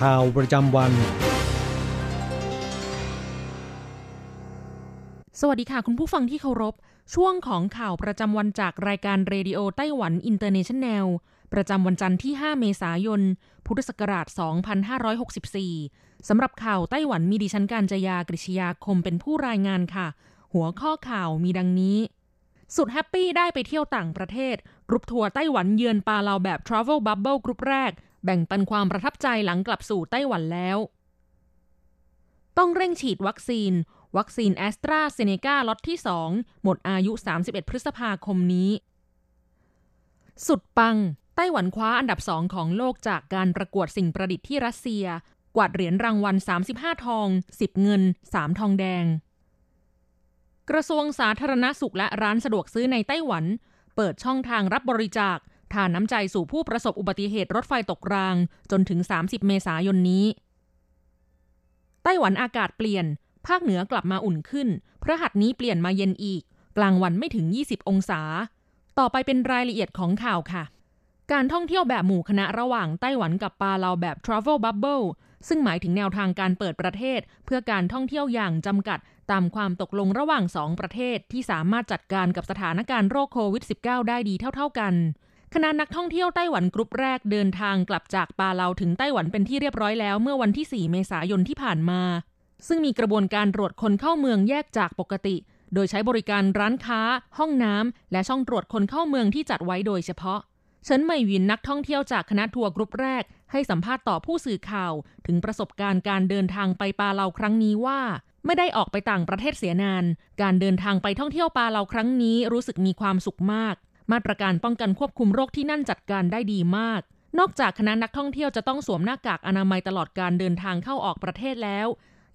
ข่าวประจำวัน สวัสดีค่ะคุณผู้ฟังที่เคารพ ช่วงของข่าวประจำวันจากรายการเรดิโอไต้หวันอินเตอร์เนชันแนล ประจำวันจันทร์ที่ 5 เมษายน พุทธศักราช 2564 สำหรับข่าวไต้หวันมีดิฉันการจยากริชยาคมเป็นผู้รายงานค่ะ หัวข้อข่าวมีดังนี้ สุดแฮปปี้ได้ไปเที่ยวต่างประเทศกรุ๊ปทัวร์ไต้หวันเยือนปาเลาแบบ Travel Bubble กรุ๊ปแรก แบ่งปันความประทับใจหลังกลับสู่ไต้หวันแล้ว ต้องเร่งฉีดวัคซีน วัคซีนแอสตราเซเนกาล็อตที่ 2 หมดอายุ 31 พฤษภาคมนี้ สุดปัง ไต้หวันคว้าอันดับสองของโลกจากการประกวดสิ่งประดิษฐ์ที่รัสเซีย กวาดเหรียญรางวัล 35 ทอง 10 เงิน 3 ทองแดง กระทรวงสาธารณสุขและร้านสะดวกซื้อในไต้หวัน เปิดช่องทางรับบริจาค ทานน้ำใจสู่ผู้ประสบอุบัติเหตุรถไฟตกราง จนถึง 30 เมษายนนี้ ไต้หวันอากาศเปลี่ยน ภาคเหนือกลับมาอุ่นขึ้น พระหัสนี้เปลี่ยนมาเย็นอีก กลางวันไม่ถึง 20 องศา ต่อไปเป็นรายละเอียดของข่าวค่ะ การท่องเที่ยวแบบหมู่คณะระหว่างไต้หวันกับปาเลาแบบ Travel Bubble ซึ่งหมายถึงแนวทางการเปิดประเทศ เพื่อการท่องเที่ยวอย่างจำกัดตามความตกลงระหว่างสองประเทศที่สามารถจัดการกับสถานการณ์โรคโควิด -19 ได้ดีเท่า ๆกัน คณะนักท่องเที่ยวไต้หวันกรุ๊ปแรกเดินทางกลับจากปาเลาถึงไต้หวันเป็นที่เรียบร้อยแล้วเมื่อวันที่ 4 เมษายนที่ผ่านมา ซึ่งมีกระบวนการตรวจคนเข้าเมืองแยกจากปกติ โดยใช้บริการร้านค้า ห้องน้ำและช่องตรวจคนเข้าเมืองที่จัดไว้โดยเฉพาะเฉินเหมหวินนักท่องเที่ยวจากคณะทัวร์กรุ๊ปแรก ให้สัมภาษณ์ต่อผู้สื่อข่าว ถึงประสบการณ์การเดินทางไปปาเลาครั้งนี้ว่าไม่ได้ออกไปต่างประเทศเสียนาน การเดินทางไปท่องเที่ยวปาเลาครั้งนี้รู้สึกมีความสุขมาก มาตรการป้องกันควบคุมโรคที่นั่นจัดการได้ดีมาก นอกจากคณะนักท่องเที่ยวจะต้องสวมหน้ากากอนามัยตลอดการเดินทางเข้าออกประเทศแล้ว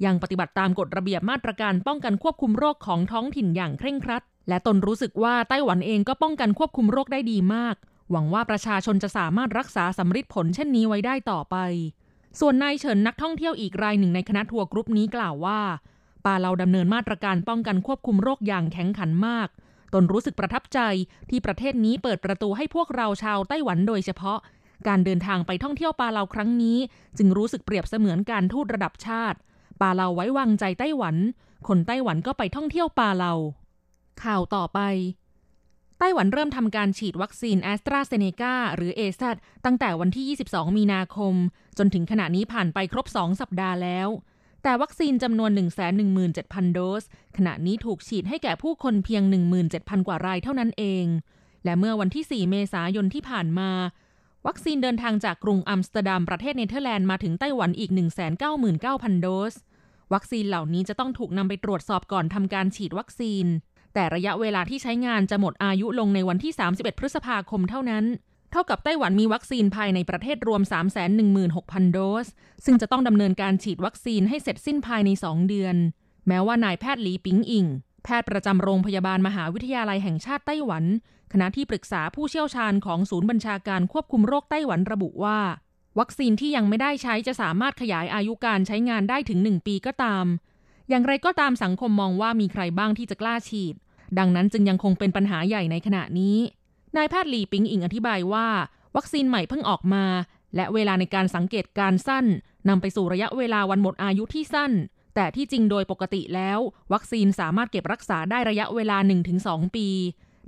ยังปฏิบัติตามกฎระเบียบมาตรการป้องกันควบคุมโรคของท้องถิ่นอย่างเคร่งครัด และตนรู้สึกว่าไต้หวันเองก็ป้องกันควบคุมโรคได้ดีมาก หวังว่าประชาชนจะสามารถรักษาสำฤทธิ์ผลเช่นนี้ไว้ได้ต่อไป ส่วนนายเฉินนักท่องเที่ยวอีกรายหนึ่งในคณะทัวร์กรุ๊ปนี้กล่าวว่าปาเราดำเนินมาตรการป้องกันควบคุมโรคอย่างแข็งขันมาก ตนรู้สึกประทับใจที่ประเทศนี้เปิดประตูให้พวกเราชาวไต้หวันโดยเฉพาะ การเดินทางไปท่องเที่ยวปาเราครั้งนี้ จึงรู้สึกเปรียบเสมือนการทูตระดับชาติ ปาเลาไว้วางใจไต้หวัน คนไต้หวันก็ไปท่องเที่ยวปาเลาข่าวต่อไปไต้หวันเริ่มทำการฉีดวัคซีนแอสตราเซเนกาหรือ AZ ตั้งแต่วันที่ 22 มีนาคม จนถึงขณะนี้ผ่านไปครบ 2 สัปดาห์แล้ว แต่วัคซีนจำนวน 117,000 โดส ขณะนี้ถูกฉีดให้แก่ผู้คนเพียง 17,000 กว่ารายเท่านั้นเอง และเมื่อวันที่ 4 เมษายนที่ผ่านมา วัคซีนเดินทางจากกรุงอัมสเตอร์ดัมประเทศเนเธอร์แลนด์มาถึงไต้หวันอีก 199,000 โดส วัคซีนเหล่านี้จะต้องถูกนำไปตรวจสอบก่อนทำการฉีดวัคซีน แต่ระยะเวลาที่ใช้งานจะหมดอายุลงในวันที่ 31 พฤษภาคมเท่านั้น เท่ากับไต้หวันมีวัคซีนภายในประเทศรวม 316,000 โดส ซึ่งจะต้องดำเนินการฉีดวัคซีนให้เสร็จสิ้นภายใน 2 เดือน แม้ว่านายแพทย์หลีปิงอิง แพทย์ประจำโรงพยาบาลมหาวิทยาลัยแห่งชาติไต้หวัน คณะที่ปรึกษาผู้เชี่ยวชาญของศูนย์บัญชาการควบคุมโรคไต้หวันระบุว่า วัคซีนที่ยังไม่ได้ใช้จะสามารถขยายอายุการใช้งานได้ถึง 1 ปีก็ตาม อย่างไรก็ตามสังคมมองว่ามีใครบ้างที่จะกล้าฉีด ดังนั้นจึงยังคงเป็นปัญหาใหญ่ในขณะนี้ นายแพทย์หลีปิงอิงอธิบายว่า วัคซีนใหม่เพิ่งออกมา และเวลาในการสังเกตการสั้นนำไปสู่ระยะเวลาวันหมดอายุที่สั้น แต่ที่จริงโดยปกติแล้ว วัคซีนสามารถเก็บรักษาได้ระยะเวลา 1-2 ปี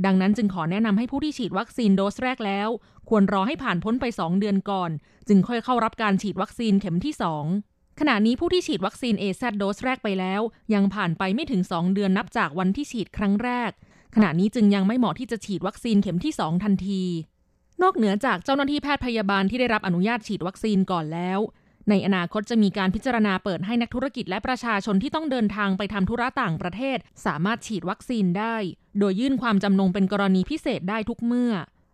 ดังนั้นจึงขอแนะนำให้ผู้ที่ฉีดวัคซีนโดสแรกแล้ว ควรรอให้ผ่านพ้นไป 2 เดือนก่อน จึงค่อยเข้ารับการฉีดวัคซีนเข็มที่ 2ขณะนี้ผู้ที่ฉีดวัคซีนเอซโดสแรกไปแล้ว ยังผ่านไปไม่ถึง 2 เดือนนับจากวันที่ฉีดครั้งแรก ขณะนี้จึงยังไม่เหมาะที่จะฉีดวัคซีนเข็มที่ 2 ทันที นอกเหนือจากเจ้าหน้าที่แพทย์พยาบาลที่ได้รับอนุญาตฉีดวัคซีนก่อนแล้ว ในอนาคตจะมีการพิจารณาเปิดให้นักธุรกิจและประชาชนที่ต้องเดินทางไปทำธุระต่างประเทศ สามารถฉีดวัคซีนได้ โดยยื่นความจำนงเป็นกรณีพิเศษได้ทุกเมื่อ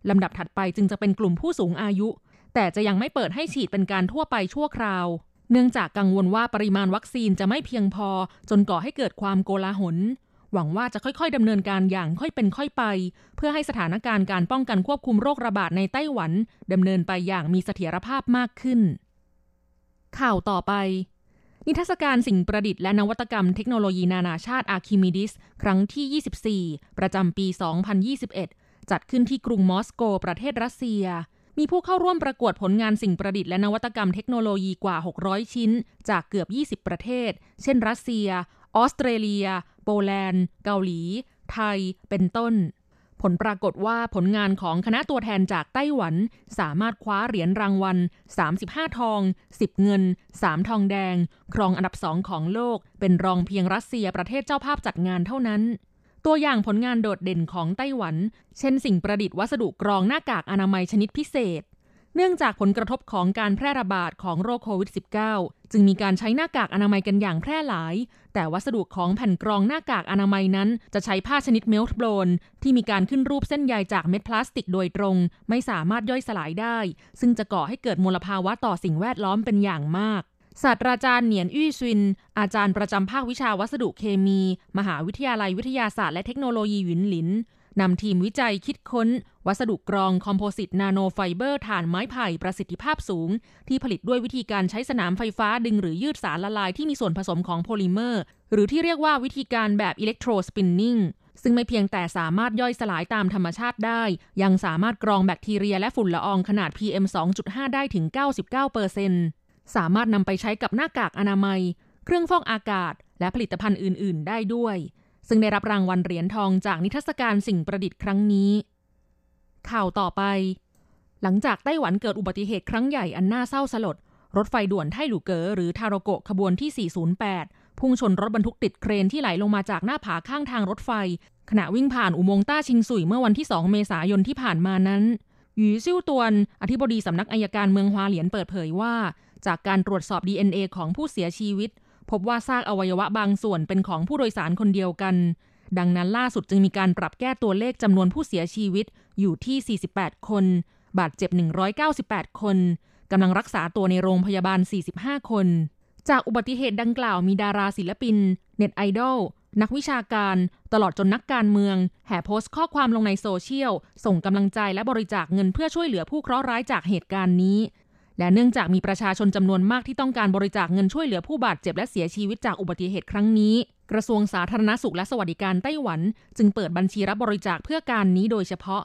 ลำดับถัดไปจึงจะเป็นกลุ่มผู้สูงอายุ แต่จะยังไม่เปิดให้ฉีดเป็นการทั่วไปชั่วคราว เนื่องจากกังวลว่าปริมาณวัคซีนจะไม่เพียงพอ จนก่อให้เกิดความโกลาหล หวังว่าจะค่อยๆดำเนินการอย่างค่อยเป็นค่อยไป เพื่อให้สถานการณ์การป้องกันควบคุมโรคระบาดในไต้หวันดำเนินไปอย่างมีเสถียรภาพมากขึ้น ข่าวต่อไป นิทรรศการสิ่งประดิษฐ์และนวัตกรรมเทคโนโลยีนานาชาติอาร์คิมิดิส ครั้งที่ 24 ประจำปี 2021 จัดขึ้นที่กรุงมอสโก ประเทศรัสเซียมีผู้เข้าร่วมประกวดผลงานสิ่งประดิษฐ์และนวัตกรรมเทคโนโลยีกว่า 600 ชิ้น จากเกือบ 20 ประเทศ เช่น รัสเซีย ออสเตรเลีย โปแลนด์ เกาหลี ไทย เป็นต้น ผลปรากฏว่าผลงานของคณะตัวแทนจากไต้หวัน สามารถคว้าเหรียญรางวัล 35 ทอง 10 เงิน 3 ทองแดง ครองอันดับสองของโลก เป็นรองเพียงรัสเซียประเทศเจ้าภาพจัดงานเท่านั้นตัวอย่างผลงานโดดเด่นของไต้หวัน เช่นสิ่งประดิษฐ์วัสดุกรองหน้ากากอนามัยชนิดพิเศษ เนื่องจากผลกระทบของการแพร่ระบาดของโรคโควิด -19 จึงมีการใช้หน้ากากอนามัยกันอย่างแพร่หลาย แต่วัสดุของแผ่นกรองหน้ากากอนามัยนั้น จะใช้ผ้าชนิด meltblown ที่มีการขึ้นรูปเส้นใยจากเม็ดพลาสติกโดยตรง ไม่สามารถย่อยสลายได้ ซึ่งจะก่อให้เกิดมลภาวะต่อสิ่งแวดล้อมเป็นอย่างมากศาสตราจารย์เหนียนอี้ซิน อาจารย์ประจำภาควิชาวัสดุเคมี มหาวิทยาลัยวิทยาศาสตร์และเทคโนโลยีหวินหลินนำทีมวิจัยคิดค้น วัสดุกรอง composite nanofiber ถ่านไม้ไผ่ประสิทธิภาพสูง ที่ผลิตด้วยวิธีการใช้สนามไฟฟ้าดึงหรือยืดสารละลายที่มีส่วนผสมของโพลิเมอร์ หรือที่เรียกว่าวิธีการแบบ electrospinning ซึ่งไม่เพียงแต่สามารถย่อยสลายตามธรรมชาติได้ ยังสามารถกรองแบคทีเรียและฝุ่นละอองขนาด PM 2.5 ได้ถึง 99%สามารถนำไปใช้กับหน้ากากอนามัย เครื่องฟอกอากาศ และผลิตภัณฑ์อื่น ๆ ได้ด้วย ซึ่งได้รับรางวัลเหรียญทองจากนิทรรศการสิ่งประดิษฐ์ครั้งนี้ ข่าวต่อไป หลังจากไต้หวันเกิดอุบัติเหตุครั้งใหญ่อันน่าเศร้าสลด รถไฟด่วนไทหลูเก๋อหรือทาโรโกะขบวนที่ 408 พุ่งชนรถบรรทุกติดเครนที่ไหลลงมาจากหน้าผาข้างทางรถไฟ ขณะวิ่งผ่านอุโมงค์ต้าชิงสุยเมื่อวันที่ 2 เมษายนที่ผ่านมานั้นหยูซิ่วตวน อธิบดีสำนักอายการเมืองฮวาเหลียนเปิดเผยว่า จากการตรวจสอบ DNA ของผู้เสียชีวิต พบว่าซากอวัยวะบางส่วนเป็นของผู้โดยสารคนเดียวกัน ดังนั้นล่าสุดจึงมีการปรับแก้ตัวเลขจำนวนผู้เสียชีวิต อยู่ที่ 48 คน บาดเจ็บ 198 คนกำลังรักษาตัวในโรงพยาบาล 45 คน จากอุบัติเหตุดังกล่าวมีดาราศิลปิน เน็ตไอดอล นักวิชาการ ตลอดจนนักการเมือง แห่โพสต์ข้อความลงในโซเชียล ส่งกำลังใจและบริจาคเงินเพื่อช่วยเหลือผู้เคราะห์ร้ายจากเหตุการณ์นี้ และเนื่องจากมีประชาชนจำนวนมากที่ต้องการบริจาคเงินช่วยเหลือผู้บาดเจ็บและเสียชีวิตจากอุบัติเหตุครั้งนี้ กระทรวงสาธารณสุขและสวัสดิการไต้หวัน จึงเปิดบัญชีรับบริจาคเพื่อการนี้โดยเฉพาะ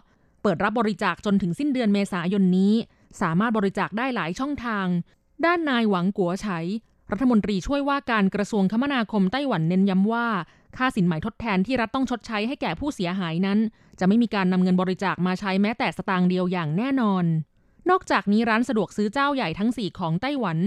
เปิดรับบริจาคจนถึงสิ้นเดือนเมษายนนี้ สามารถบริจาคได้หลายช่องทาง ด้านนายหวังกัวไฉรัฐมนตรีช่วยว่าการกระทรวงคมนาคมไต้หวันเน้นย้ำว่า ค่าสินไหมทดแทนที่รัฐต้องชดใช้ให้แก่ผู้เสียหายนั้น จะไม่มีการนำเงินบริจาคมาใช้แม้แต่สตางค์เดียวอย่างแน่นอน นอกจากนี้ร้านสะดวกซื้อเจ้าใหญ่ทั้ง 4 ของไต้หวัน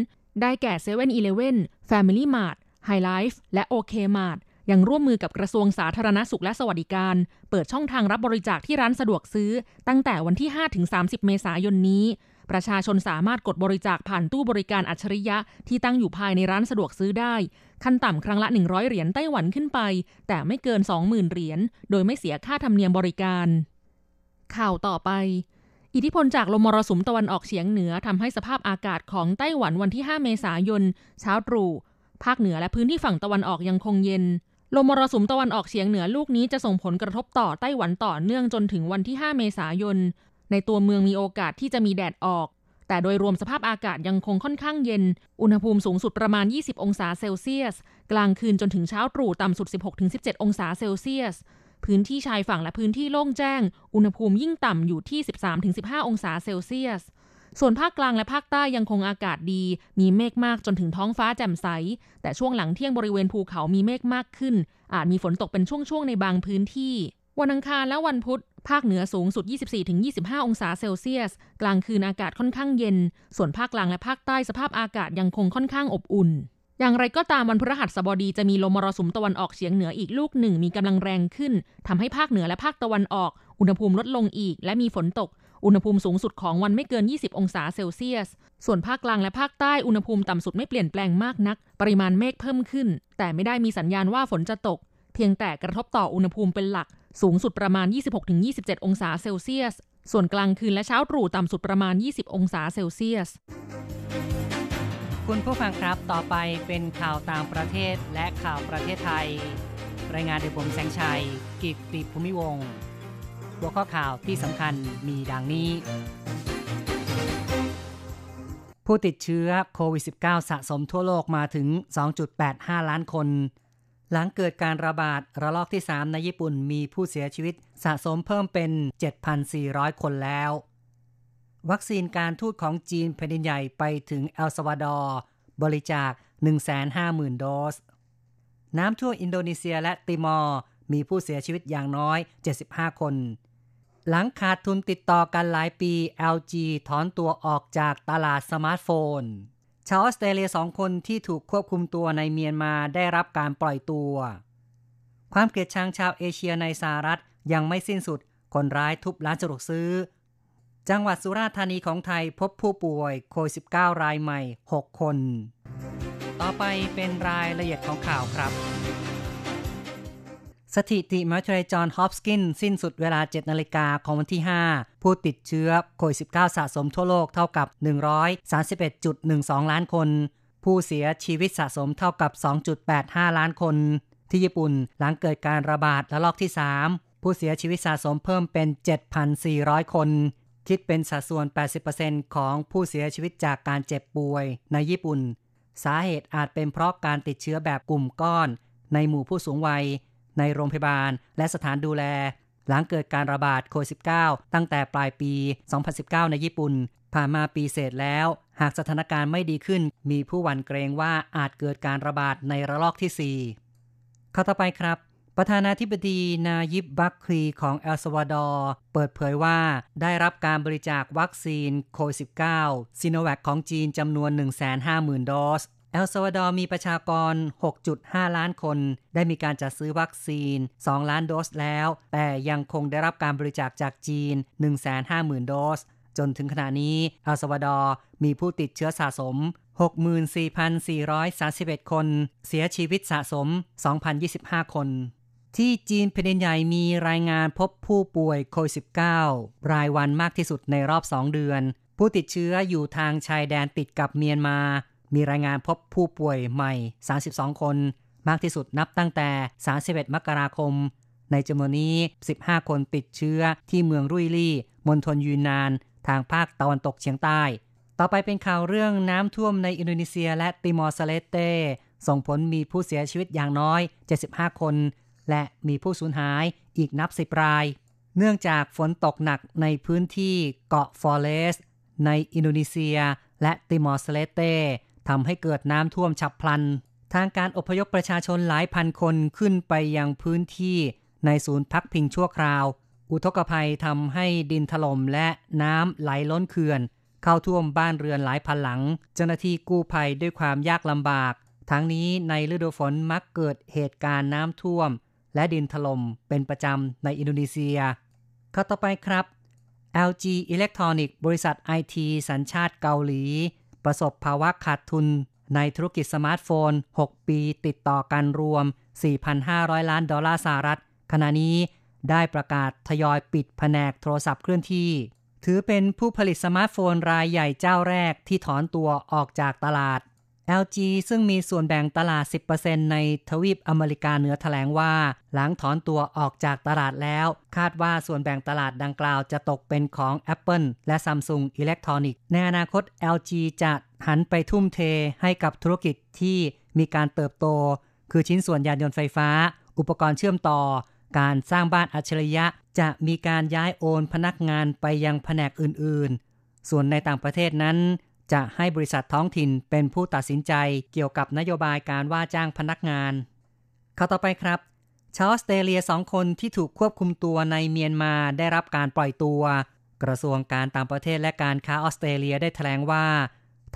ได้แก่เซเว่นอีเลฟเว่นแฟมิลี่มาร์ทไฮไลฟ์และโอเคมาร์ท ยังร่วมมือกับกระทรวงสาธารณสุขและสวัสดิการ เปิดช่องทางรับบริจาคที่ร้านสะดวกซื้อ ตั้งแต่วันที่ 5-30 เมษายนนี้ ประชาชนสามารถกดบริจาคผ่านตู้บริการอัจฉริยะที่ตั้งอยู่ภายในร้านสะดวกซื้อได้ ขั้นต่ำครั้งละ 100 เหรียญไต้หวันขึ้นไป แต่ไม่เกิน 20,000 เหรียญโดยไม่เสียค่าธรรมเนียมบริการ ข่าวต่อไปอิทธิพลจากลมมรสุมตะวันออกเฉียงเหนือทำให้สภาพอากาศของไต้หวันวันที่ 5 เมษายน เช้าตรู่ภาคเหนือและพื้นที่ฝั่งตะวันออกยังคงเย็น ลมมรสุมตะวันออกเฉียงเหนือลูกนี้จะส่งผลกระทบต่อไต้หวันต่อเนื่องจนถึงวันที่ 5 เมษายน ในตัวเมืองมีโอกาสที่จะมีแดดออก แต่โดยรวมสภาพอากาศยังคงค่อนข้างเย็น อุณหภูมิสูงสุดประมาณ 20 องศาเซลเซียส กลางคืนจนถึงเช้าตรู่ต่ำสุด 16-17 องศาเซลเซียส พื้นที่ชายฝั่งและพื้นที่โล่งแจ้ง อุณหภูมิยิ่งต่ำอยู่ที่ 13-15 องศาเซลเซียส ส่วนภาคกลางและภาคใต้ยังคงอากาศดี มีเมฆมากจนถึงท้องฟ้าแจ่มใส แต่ช่วงหลังเที่ยงบริเวณภูเขามีเมฆมากขึ้น อาจมีฝนตกเป็นช่วงๆในบางพื้นที่ วันอังคารและวันพุธ ภาคเหนือสูงสุด 24-25 องศาเซลเซียส กลางคืนอากาศค่อนข้างเย็น ส่วนภาคกลางและภาคใต้สภาพอากาศยังคงค่อนข้างอบอุ่นอย่างไรก็ตามวันพฤหัสบดีจะมีลมมรสุมตะวันออกเฉียงเหนืออีกลูกหนึ่งมีกำลังแรงขึ้นทำให้ภาคเหนือและภาคตะวันออก อุณหภูมิลดลงอีก และมีฝนตก อุณหภูมิสูงสุดของวันไม่เกิน 20 องศาเซลเซียส ส่วนภาคกลางและภาคใต้อุณหภูมิต่ำสุดไม่เปลี่ยนแปลงมากนัก ปริมาณเมฆเพิ่มขึ้น แต่ไม่ได้มีสัญญาณว่าฝนจะตก เพียงแต่กระทบต่ออุณหภูมิเป็นหลัก สูงสุดประมาณ 26-27 องศาเซลเซียส ส่วนกลางคืนและเช้าตรู่ต่ำสุดประมาณ 20 องศาเซลเซียส คุณผู้ฟังครับต่อไปเป็นข่าวต่างประเทศและข่าวประเทศไทย รายงานโดยผมแสงชัย กิตติภูมิวงศ์ หัวข้อข่าวที่สำคัญมีดังนี้ ผู้ติดเชื้อโควิด -19 สะสมทั่วโลกมาถึง 2.85 ล้านคน หลังเกิดการระบาดระลอกที่ 3 ในญี่ปุ่นมีผู้เสียชีวิตสะสมเพิ่มเป็น 7,400 คนแล้ว วัคซีนการทูตของจีนแผ่นดินใหญ่ไปถึงเอลซาวาดอร์บริจาค 150,000 โดส น้ำท่วมอินโดนีเซียและติมอร์มีผู้เสียชีวิตอย่างน้อย 75 คน หลังขาดทุนติดต่อกันหลายปี LG ถอนตัวออกจากตลาดสมาร์ทโฟน ชาวออสเตรเลียสองคนที่ถูกควบคุมตัวในเมียนมาได้รับการปล่อยตัว ความเกลียดชังชาวเอเชียในสหรัฐยังไม่สิ้นสุด คนร้ายทุบร้านสะดวกซื้อ จังหวัดสุราษฎร์ธานีของไทยพบผู้ป่วยโควิด -19 รายใหม่ 6 คน ต่อไปเป็นรายละเอียดของข่าวครับ สถิติมหาวิทยาลัยจอห์นฮอปกินสิ้นสุดเวลา 7 นาฬิกาของวันที่ 5 ผู้ติดเชื้อโควิด -19 สะสมทั่วโลกเท่ากับ 131.12 ล้านคน ผู้เสียชีวิตสะสมเท่ากับ 2.85 ล้านคน ที่ญี่ปุ่นหลังเกิดการระบาดระลอกที่ 3 ผู้เสียชีวิตสะสมเพิ่มเป็น 7,400 คน คิดเป็นสัดส่วน 80%ของผู้เสียชีวิตจากการเจ็บป่วยในญี่ปุ่น สาเหตุอาจเป็นเพราะการติดเชื้อแบบกลุ่มก้อน ในหมู่ผู้สูงวัย ในโรงพยาบาล และสถานดูแล หลังเกิดการระบาดโควิด -19 ตั้งแต่ปลายปี 2019 ในญี่ปุ่น ผ่านมาปีเศษแล้ว หากสถานการณ์ไม่ดีขึ้น มีผู้หวั่นเกรงว่าอาจเกิดการระบาดในระลอกที่ 4 ข้อต่อไปครับประธานาธิบดีนายิบบัคคลีของเอลซาวาดอร์เปิดเผยว่าได้รับการบริจาควัคซีนโควิด -19 ซิโนแวคของจีนจำนวน 150,000 โดส เอลซาวาดอร์มีประชากร 6.5 ล้านคน ได้มีการจัดซื้อวัคซีน 2 ล้านโดสแล้ว แต่ยังคงได้รับการบริจาคจากจีน 150,000 โดส จนถึงขณะนี้เอลซาวาดอร์มีผู้ติดเชื้อสะสม 64,431 คน เสียชีวิตสะสม 2,025 คน ที่จีนแผ่นดินใหญ่มีรายงานพบผู้ป่วยโควิด -19 รายวันมากที่สุดในรอบ 2 เดือน ผู้ติดเชื้ออยู่ทางชายแดนติดกับเมียนมา มีรายงานพบผู้ป่วยใหม่ 32 คน มากที่สุดนับตั้งแต่ 31 มกราคม ในจำนวนนี้ 15 คนติดเชื้อที่เมืองรุยลี่ มณฑลยูนนาน ทางภาคตะวันตกเฉียงใต้ ต่อไปเป็นข่าวเรื่องน้ำท่วมในอินโดนีเซียและติมอร์เลสเต ส่งผลมีผู้เสียชีวิตอย่างน้อย 75 คน และมีผู้สูญหายอีกนับ10ราย เนื่องจากฝนตกหนักในพื้นที่เกาะฟลอเรสในอินโดนีเซีย และติมอร์เลสเต ทำให้เกิดน้ำท่วมฉับพลัน ทางการอพยพประชาชนหลายพันคนขึ้นไปยังพื้นที่ในศูนย์พักพิงชั่วคราว อุทกภัยทำให้ดินถล่มและน้ำไหลล้นเขื่อน เข้าท่วมบ้านเรือนหลายพันหลัง เจ้าหน้าที่กู้ภัยด้วยความยากลำบาก ทั้งนี้ในฤดูฝนมักเกิดเหตุการณ์น้ำท่วม และดินถล่มเป็นประจำในอินโดนีเซียข้อต่อไปครับ LG Electronic บริษัทไอทีสัญชาติเกาหลี ประสบภาวะขาดทุนในธุรกิจสมาร์ทโฟน 6 ปีติดต่อกันรวม 4,500 ล้านดอลลาร์สหรัฐ ขณะนี้ได้ประกาศทยอยปิดแผนกโทรศัพท์เคลื่อนที่ ถือเป็นผู้ผลิตสมาร์ทโฟนรายใหญ่เจ้าแรกที่ถอนตัวออกจากตลาด LG ซึ่งมีส่วนแบ่งตลาด 10%ในทวีปอเมริกาเหนือแถลงว่า หลังถอนตัวออกจากตลาดแล้ว คาดว่าส่วนแบ่งตลาดดังกล่าวจะตกเป็นของ Apple และ Samsung Electronics ในอนาคต LG จะหันไปทุ่มเทให้กับธุรกิจที่มีการเติบโต คือชิ้นส่วนยานยนต์ไฟฟ้า อุปกรณ์เชื่อมต่อ การสร้างบ้านอัจฉริยะ จะมีการย้ายโอนพนักงานไปยังแผนกอื่น ๆ ส่วนในต่างประเทศนั้น จะให้บริษัทท้องถิ่นเป็นผู้ตัดสินใจเกี่ยวกับนโยบายการว่าจ้างพนักงานข่าวต่อไปครับชาวออสเตรเลียสองคนที่ถูกควบคุมตัวในเมียนมาได้รับการปล่อยตัว กระทรวงการต่างประเทศและการค้าออสเตรเลียได้แถลงว่า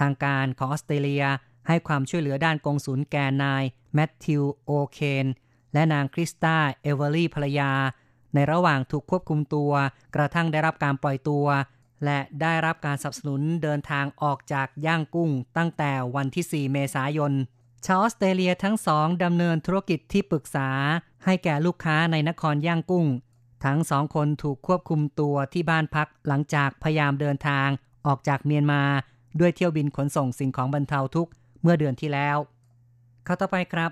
ทางการของออสเตรเลียให้ความช่วยเหลือด้านกงสุลแก่นายแมทธิวโอเคนและนางคริสตาเอเวอรี่ภรรยา ในระหว่างถูกควบคุมตัว กระทั่งได้รับการปล่อยตัว และได้รับการสนับสนุนเดินทางออกจากย่างกุ้งตั้งแต่วันที่ 4 เมษายน ชาวออสเตรเลียทั้งสองดำเนินธุรกิจที่ปรึกษาให้แก่ลูกค้าในนครย่างกุ้ง ทั้งสองคนถูกควบคุมตัวที่บ้านพักหลังจากพยายามเดินทางออกจากเมียนมา ด้วยเที่ยวบินขนส่งสิ่งของบรรเทาทุกข์เมื่อเดือนที่แล้ว เข้าต่อไปครับ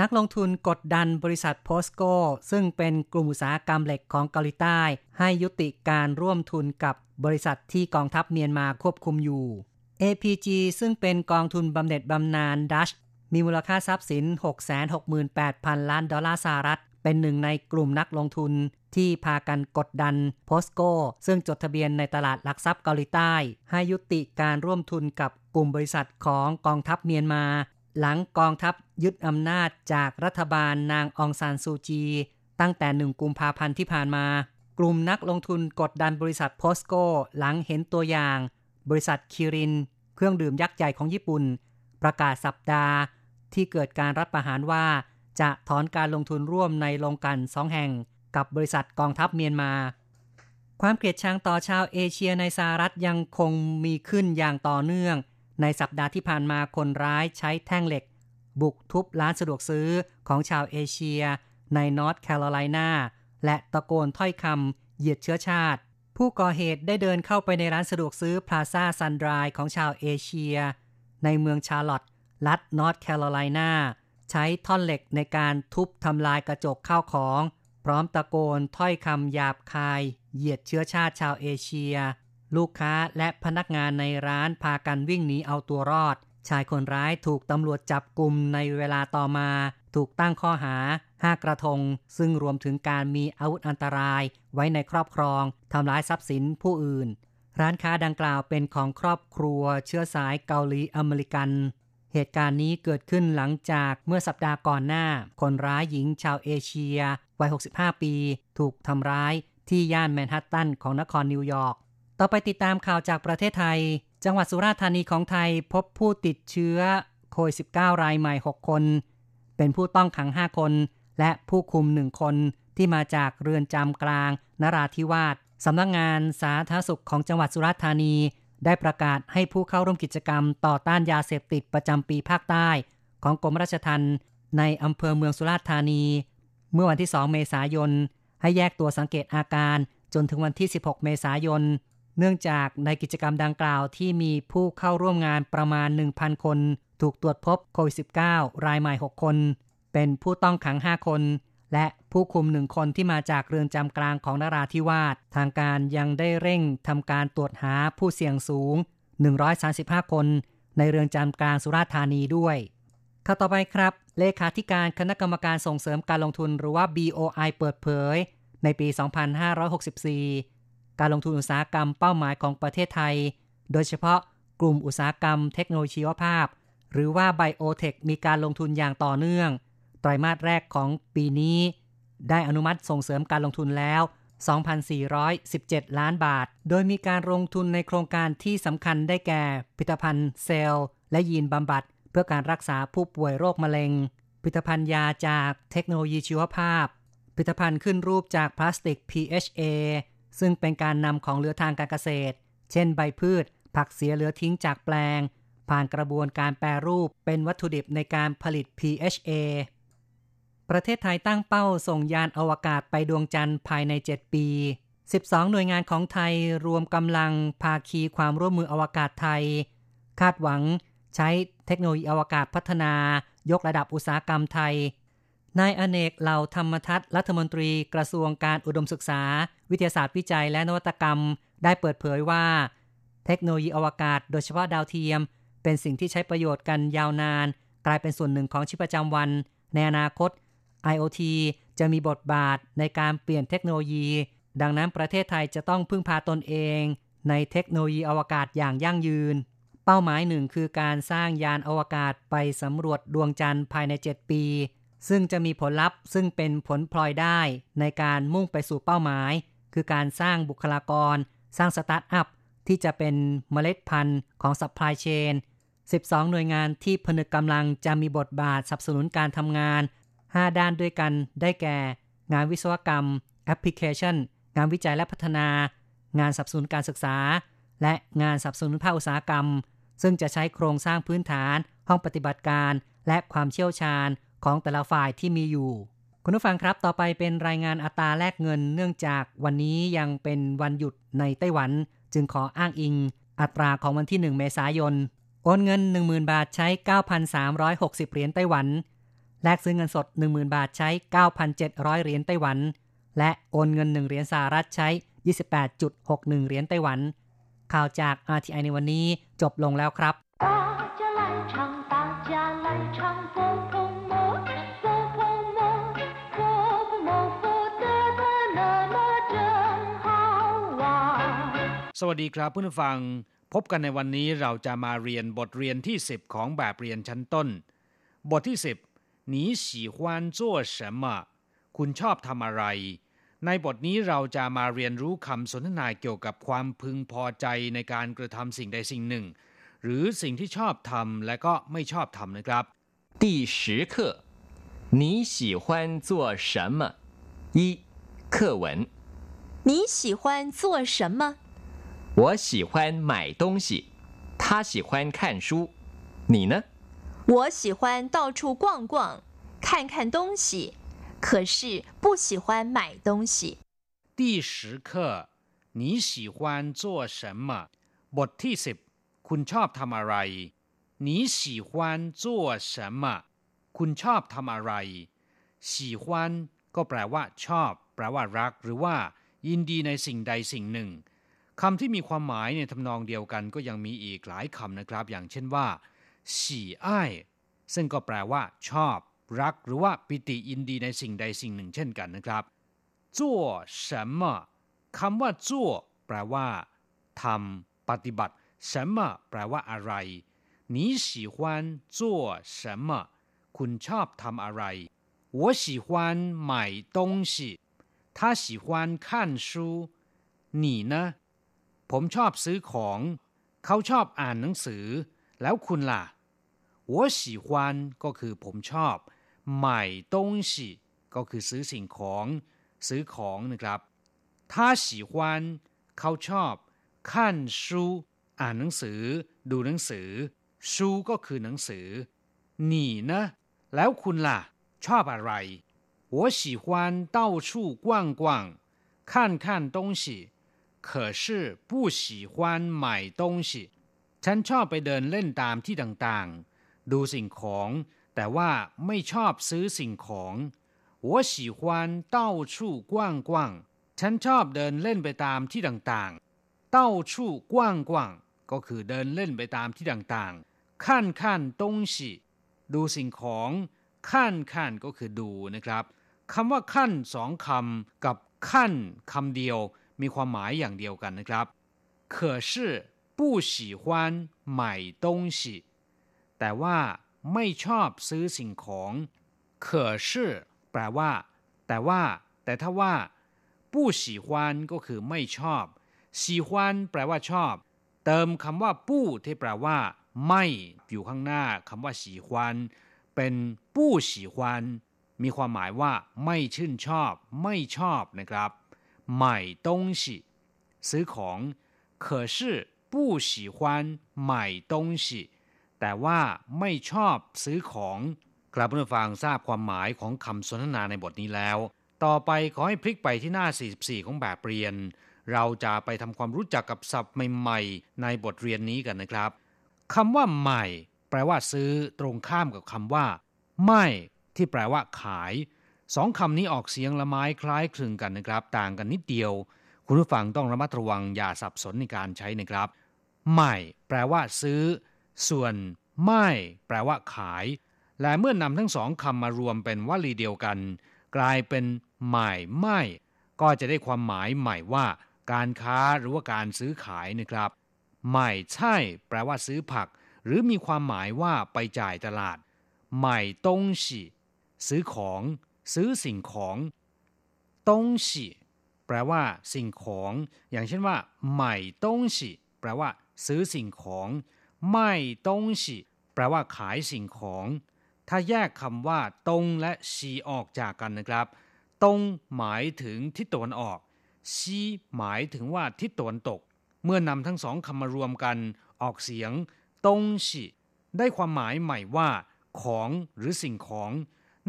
นักลงทุนกดดันบริษัทโพสโกซึ่งเป็นกลุ่มอุตสาหกรรมเหล็กของเกาหลีใต้ ให้ยุติการร่วมทุนกับบริษัทที่กองทัพเมียนมาควบคุมอยู่ APG ซึ่งเป็นกองทุนบำเหน็จบำนาญดัชมีมูลค่าทรัพย์สิน 668,000 ล้านดอลลาร์สหรัฐ เป็นหนึ่งในกลุ่มนักลงทุนที่พากันกดดันโพสโกซึ่งจดทะเบียนในตลาดหลักทรัพย์เกาหลีใต้ ให้ยุติการร่วมทุนกับกลุ่มบริษัทของกองทัพเมียนมา หลังกองทัพยึดอำนาจจากรัฐบาลนางองซานซูจี ตั้งแต่หนึ่งกุมภาพันธ์ที่ผ่านมา กลุ่มนักลงทุนกดดันบริษัทโพสโกหลังเห็นตัวอย่าง บริษัทคิริน เครื่องดื่มยักษ์ใหญ่ของญี่ปุ่น ประกาศสัปดาห์ที่เกิดการรัฐประหารว่า จะถอนการลงทุนร่วมในโรงกันสองแห่ง กับบริษัทกองทัพเมียนมาความเกลียดชังต่อชาวเอเชียในสหรัฐยังคงมีขึ้นอย่างต่อเนื่อง ในสัปดาห์ที่ผ่านมาคนร้ายใช้แท่งเหล็ก บุกทุบร้านสะดวกซื้อของชาวเอเชีย ในนอร์ทแคโรไลนาและตะโกนถ้อยคำเหยียดเชื้อชาติ ผู้ก่อเหตุได้เดินเข้าไปในร้านสะดวกซื้อพลาซ่าซันดรีส์ของชาวเอเชีย ในเมืองชาร์ลอตต์รัฐนอร์ทแคโรไลนาใช้ท่อนเหล็กในการทุบทำลายกระจกข้าวของ พร้อมตะโกนถ้อยคำหยาบคาย เหยียดเชื้อชาติชาวเอเชีย ลูกค้าและพนักงานในร้านพากันวิ่งหนีเอาตัวรอด ชายคนร้ายถูกตำรวจจับกลุ่มในเวลาต่อมา ถูกตั้งข้อหาห้ากระทง ซึ่งรวมถึงการมีอาวุธอันตราย ไว้ในครอบครองทำร้ายทรัพย์สินผู้อื่น ร้านค้าดังกล่าวเป็นของครอบครัว เชื้อสายเกาหลีอเมริกัน เหตุการณ์นี้เกิดขึ้นหลังจากเมื่อสัปดาห์ก่อนหน้า คนร้ายหญิงชาวเอเชียวัย 65 ปี ถูกทำร้ายที่ย่านแมนฮัตตันของนครนิวยอร์ก ต่อไปติดตามข่าวจากประเทศไทย จังหวัดสุราษฎร์ธานีของไทยพบผู้ติดเชื้อโควิด -19 รายใหม่ 6 คน เป็นผู้ต้องขัง 5 คน และผู้คุม 1 คนที่มาจากเรือนจำกลาง นราธิวาสสำนักงานสาธารณสุขของจังหวัดสุราษฎร์ธานี ได้ประกาศให้ผู้เข้าร่วมกิจกรรมต่อต้านยาเสพติดประจำปีภาคใต้ ของกรมราชทัณฑ์ในอำเภอเมืองสุราษฎร์ธานี เมื่อวันที่ 2 เมษายน ให้แยกตัวสังเกตอาการจนถึงวันที่ 16 เมษายน เนื่องจากในกิจกรรมดังกล่าวที่มีผู้เข้าร่วมงานประมาณ 1,000 คน ถูกตรวจพบโควิด -19 รายใหม่ 6 คน เป็นผู้ต้องขัง 5 คน และผู้คุมหนึ่งคนที่มาจากเรือนจำกลางของนราธิวาส ทางการยังได้เร่งทำการตรวจหาผู้เสี่ยงสูง 135 คน ในเรือนจำกลางสุราษฎร์ธานีด้วยข่าวต่อไปครับ เลขาธิการคณะกรรมการส่งเสริมการลงทุนหรือว่า BOI เปิดเผย ในปี 2564 การลงทุนอุตสาหกรรมเป้าหมายของประเทศไทย โดยเฉพาะกลุ่มอุตสาหกรรมเทคโนโลยีชีวภาพ หรือว่าไบโอเทคมีการลงทุนอย่างต่อเนื่อง ไตรมาสแรกของปีนี้ ได้อนุมัติส่งเสริมการลงทุนแล้ว 2,417 ล้านบาท โดยมีการลงทุนในโครงการที่สำคัญได้แก่ผลิตภัณฑ์เซลล์ และยีนบำบัด เพื่อการรักษาผู้ป่วยโรคมะเร็งผลิตภัณฑ์ยาจากเทคโนโลยีชีวภาพผลิตภัณฑ์ขึ้นรูปจากพลาสติก PHA ซึ่งเป็นการนำของเหลือทางการเกษตร เช่นใบพืช ผักเสียเหลือทิ้งจากแปลง ผ่านกระบวนการแปรรูปเป็นวัตถุดิบในการผลิต PHA ประเทศไทยตั้งเป้าส่งยานอวกาศไปดวงจันทร์ภายใน 7 ปี 12 หน่วยงานของไทยรวมกำลังภาคีความร่วมมืออวกาศไทย คาดหวังใช้เทคโนโลยีอวกาศพัฒนายกระดับอุตสาหกรรมไทย นายอเนกเหล่าธรรมทัศน์รัฐมนตรีกระทรวงการอุดมศึกษา วิทยาศาสตร์วิจัยและนวัตกรรม ได้เปิดเผยว่า เทคโนโลยีอวกาศ โดยเฉพาะดาวเทียม เป็นสิ่งที่ใช้ประโยชน์กันยาวนาน กลายเป็นส่วนหนึ่งของชีวิตประจำวัน ในอนาคต IoT จะมีบทบาทในการเปลี่ยนเทคโนโลยี ดังนั้นประเทศไทยจะต้องพึ่งพาตนเอง ในเทคโนโลยีอวกาศอย่างยั่งยืน เป้าหมายหนึ่งคือการสร้างยานอวกาศไปสำรวจดวงจันทร์ภายใน 7 ปี ซึ่งจะมีผลลัพธ์ซึ่งเป็นผลพลอยได้ในการมุ่งไปสู่เป้าหมาย คือการสร้างบุคลากร สร้างสตาร์ทอัพที่จะเป็นเมล็ดพันธุ์ของซัพพลายเชน 12 หน่วยงานที่ผนึกกำลังจะมีบทบาทสนับสนุนการทำงาน 5 ด้านด้วยกันได้แก่ งานวิศวกรรม แอปพลิเคชัน งานวิจัยและพัฒนา งานสนับสนุนการศึกษา และงานสนับสนุนภาคอุตสาหกรรม ซึ่งจะใช้โครงสร้างพื้นฐาน ห้องปฏิบัติการ และความเชี่ยวชาญ ของแต่ละฝ่ายที่มีอยู่ คุณผู้ฟังครับต่อไปเป็นรายงานอัตราแลกเงิน เนื่องจากวันนี้ยังเป็นวันหยุดในไต้หวัน จึงขออ้างอิง อัตราของวันที่ 1 เมษายน โอนเงิน 10,000 บาทใช้ 9,360 เหรียญไต้หวัน แลกซื้อเงินสด 10,000 บาทใช้ 9,700 เหรียญไต้หวัน และโอนเงิน 1 เหรียญสหรัฐใช้ 28.61 เหรียญไต้หวัน ข่าวจาก RTI ในวันนี้จบลงแล้วครับ สวัสดีครับเพื่อนฟังพบกันในวันนี้เราจะมาเรียนบทเรียนที่ 10 ของแบบเรียนชั้นต้น บทที่ 10你喜欢做什么คุณชอบทำอะไร ในบทนี้เราจะมาเรียนรู้คำสนทนาเกี่ยวกับความพึงพอใจในการกระทำสิ่งใดสิ่งหนึ่ง หรือสิ่งที่ชอบทำและก็ไม่ชอบทำนะครับ第十课你喜欢做什么一课文你喜欢做什么 我喜欢买东西，他喜欢看书，你呢？我喜欢到处逛逛，看看东西，可是不喜欢买东西。第十课，你喜欢做什么？บทที่สิบคุณชอบทำอะไร你喜欢做什么？คุณชอบทำอะไร喜欢ก็แปลว่าชอบ แปลว่ารัก หรือว่า ยินดีในสิ่งใดสิ่งหนึ่ง คำที่มีความหมายในทำนองเดียวกันก็ยังมีอีกหลายคำนะครับ อย่างเช่นว่าฉี่อ้ายซึ่งก็แปลว่า ชอบ รักหรือว่าปิติยินดีในสิ่งใดสิ่งหนึ่งเช่นกันนะครับ做什么คำว่า做แปลว่าทำปฏิบัติ什么แปลว่าอะไร你喜欢做什么คุณชอบทำอะไร我喜欢买东西他喜欢看书你呢 ผมชอบซื้อของ เขาชอบอ่านหนังสือ แล้วคุณล่ะ我喜欢ก็คือผมชอบ买东西ก็คือซื้อสิ่งของ ซื้อของนะครับ他喜欢เขาชอบ看书อ่านหนังสือ ดูหนังสือ书ก็คือหนังสือ你呢แล้วคุณล่ะ ชอบอะไร我喜欢到处逛逛看看东西 可是不喜欢买东西ฉันชอบไปเดินเล่นตามที่ต่างๆ ดูสิ่งของ แต่ว่าไม่ชอบซื้อสิ่งของ我喜欢到处逛逛ฉันชอบเดินเล่นไปตามที่ต่างๆ到处逛逛ก็คือเดินเล่นไปตามที่ต่างๆ看看东西ดูสิ่งของขั้นขั้นก็คือดูนะครับคำว่าขั้นสองคำกับขั้นคำเดียว มีความหมายอย่างเดียวกันนะครับ可是不喜欢买东西แต่ว่าไม่ชอบซื้อสิ่งของ可是แปลว่า แต่ว่า แต่ถ้าว่า不喜欢ก็คือไม่ชอบ喜欢แปลว่าชอบ เติมคำว่าปู้ที่แปลว่า ไม่อยู่ข้างหน้าคำว่า喜欢เป็นปู้喜欢มีความหมายว่า ไม่ชื่นชอบ ไม่ชอบนะครับ 买东西ซื้อของ可是不喜欢买东西แต่ว่าไม่ชอบซื้อของกลับมาฟังทราบความหมายของคำสนทนาในบทนี้แล้ว ต่อไปขอให้พลิกไปที่หน้า 44 ของแบบเรียน เราจะไปทำความรู้จักกับศัพท์ใหม่ๆ ในบทเรียนนี้กันนะครับคำว่าใหม่ แปลว่าซื้อตรงข้ามกับคำว่า ไม่ ที่แปลว่า ขาย สองคำนี้ออกเสียงละไม้คล้ายคลึงกันนะครับ ต่างกันนิดเดียว คุณผู้ฟังต้องระมัดระวังอย่าสับสนในการใช้นะครับใหม่แปลว่าซื้อ ส่วนไม่แปลว่าขาย และเมื่อนำทั้งสองคำมารวมเป็นวลีเดียวกัน กลายเป็นใหม่ไม่ ก็จะได้ความหมายใหม่ว่า การค้าหรือว่าการซื้อขายนะครับใหม่ใช่ แปลว่าซื้อผัก หรือมีความหมายว่าไปจ่ายตลาด ใหม่ตงสีซื้อของ ซื้อสิ่งของต้องฉีแปลว่า สิ่งของ อย่างเช่นว่าใหม่ต้องฉีแปลว่า ซื้อสิ่งของไม่ต้องฉีแปลว่า ขายสิ่งของ ถ้าแยกคำว่าตงและฉีออกจากกันนะครับตงหมายถึงทิศตะวันออกชีหมายถึงว่าทิศตะวันตก เมื่อนำทั้งสองคำมารวมกันออกเสียงตงฉีได้ความหมายใหม่ว่า ของหรือสิ่งของ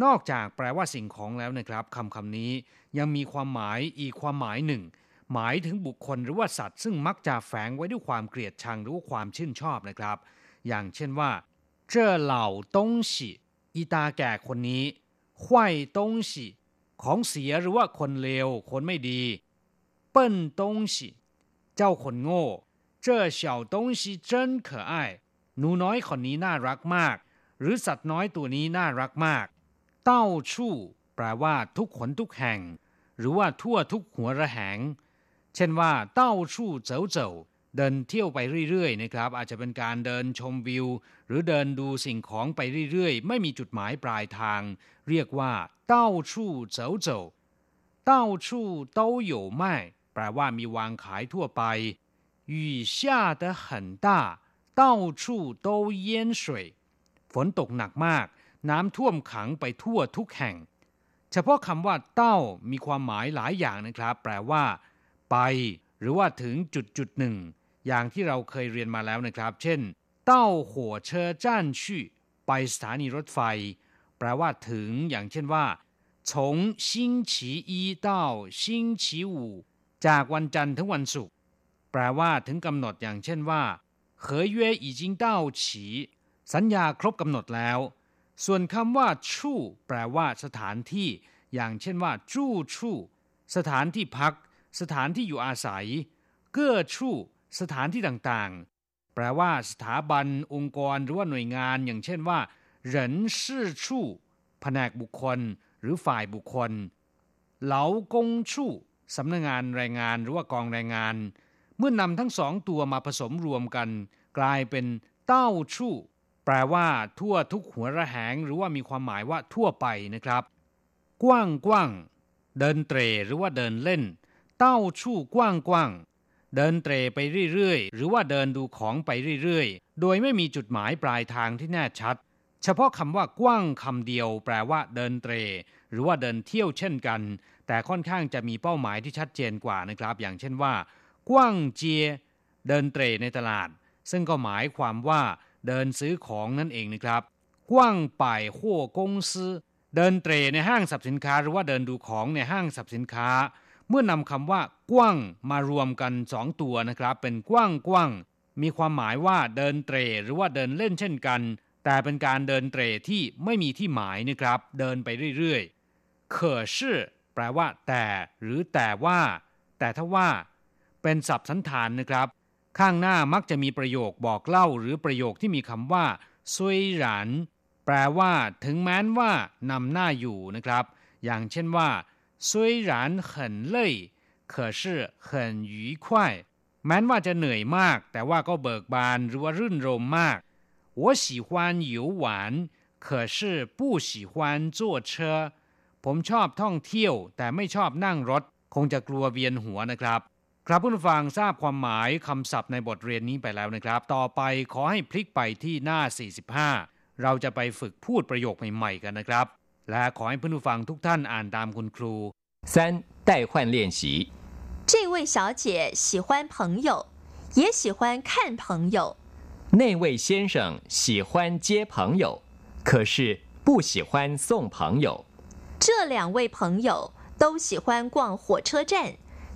นอกจากแปลว่าสิ่งของแล้วนะครับคำคำนี้ยังมีความหมายอีกความหมายหนึ่ง หมายถึงบุคคลหรือว่าสัตว์ ซึ่งมักจะแฝงไว้ด้วยความเกลียดชังหรือว่าความชื่นชอบนะครับ อย่างเช่นว่าเจ้าเหล่าตงฉีอีตาแก่คนนี้ห้วยตงฉีของเสียหรือว่าคนเลวคนไม่ดี เปิ้นตงฉีเจ้าคนโง่เจ้าเฉาตงฉีเจิ้นเขอไอหนูน้อยคนนี้น่ารักมาก หรือสัตว์น้อยตัวนี้น่ารักมาก เต้าชู่แปลว่าทุกขนทุกแห่ง หรือว่าทั่วทุกหัวระแหง เช่นว่าเต้าชู่เจ๋อเจ๋อเดินเที่ยวไปเรื่อยๆนะครับ อาจจะเป็นการเดินชมวิว หรือเดินดูสิ่งของไปเรื่อยๆ ไม่มีจุดหมายปลายทาง เรียกว่าเต้าชู่เจ๋อเจ๋อเต้าชู่都有卖แปลว่ามีวางขายทั่วไป雨下得很大到处都淹水ฝนตกหนักมาก น้ำท่วมขังไปทั่วทุกแห่ง เฉพาะคำว่าเต้ามีความหมายหลายอย่างนะครับ แปลว่า ไป หรือว่าถึงจุดจุดหนึ่ง อย่างที่เราเคยเรียนมาแล้วนะครับ เช่น เต้าหัวเชอจ้านชี่ไปสถานีรถไฟ แปลว่าถึง อย่างเช่นว่า从星期一到星期五จากวันจันทร์ถึงวันศุกร์แปลว่าถึงกำหนดอย่างเช่นว่า合约已经到期สัญญาครบกำหนดแล้ว ส่วนคำว่าชู่แปลว่าสถานที่ อย่างเช่นว่า จู้ชู่ สถานที่พัก สถานที่อยู่อาศัย เก้อชู่ สถานที่ต่างๆ แปลว่าสถาบัน องค์กรหรือว่าหน่วยงาน อย่างเช่นว่าเหรินชื่อชู่แผนกบุคคล หรือฝ่ายบุคคล เหลากงชู่สำนักงงานแรงงานหรือว่ากองแรงงาน เมื่อนำทั้งสองตัวมาผสมรวมกัน กลายเป็นเต้าชู่ แปลว่าทั่วทุกหัวระแหง หรือว่ามีความหมายว่าทั่วไปนะครับ กว้างกว้างเดินเตรหรือว่าเดินเล่น เต้าชู่กว้างกว้างเดินเตรไปเรื่อยๆ หรือว่าเดินดูของไปเรื่อยๆ โดยไม่มีจุดหมายปลายทางที่แน่ชัด เฉพาะคำว่ากว้างคำเดียว แปลว่า เดินเตร หรือว่าเดินเที่ยวเช่นกัน แต่ค่อนข้างจะมีเป้าหมายที่ชัดเจนกว่านะครับ อย่างเช่นว่า กว้างเจีย เดินเตรในตลาด ซึ่งก็หมายความว่า เดินซื้อของนั่นเองนะครับกว้างป่ายหัวกงซื้อเดินเตรในห้างสรรพสินค้า หรือว่าเดินดูของในห้างสรรพสินค้า เมื่อนำคำว่ากว้างมารวมกันสองตัวนะครับ เป็นกว้างกว้างมีความหมายว่าเดินเตรหรือว่าเดินเล่นเช่นกัน แต่เป็นการเดินเตรที่ไม่มีที่หมายนะครับ เดินไปเรื่อยๆ可是แปลว่าแต่ หรือแต่ว่า แต่ถ้าว่า เป็นศัพท์สันธานนะครับ ข้างหน้ามักจะมีประโยคบอกเล่าหรือประโยคที่มีคำว่าซุยหรันแปลว่า ถึงแม้นว่านำหน้าอยู่นะครับ อย่างเช่นว่า虽然很累可是很愉快แม้นว่าจะเหนื่อยมาก แต่ว่าก็เบิกบานหรือว่ารื่นรมมาก我喜欢游玩可是不喜欢坐车ผมชอบท่องเที่ยว แต่ไม่ชอบนั่งรถ คงจะกลัวเวียนหัวนะครับ ครับผู้ฟังทราบความหมายคำศัพท์ในบทเรียนนี้ไปแล้วนะครับ ต่อไปขอให้พลิกไปที่หน้า 45 เราจะไปฝึกพูดประโยคใหม่ๆกันนะครับ และขอให้ผู้ฟังทุกท่านอ่านตามคุณครู三代换练习这位小姐喜欢朋友也喜欢看朋友那位先生喜欢接朋友可是不喜欢送朋友这两位朋友都喜欢逛火车站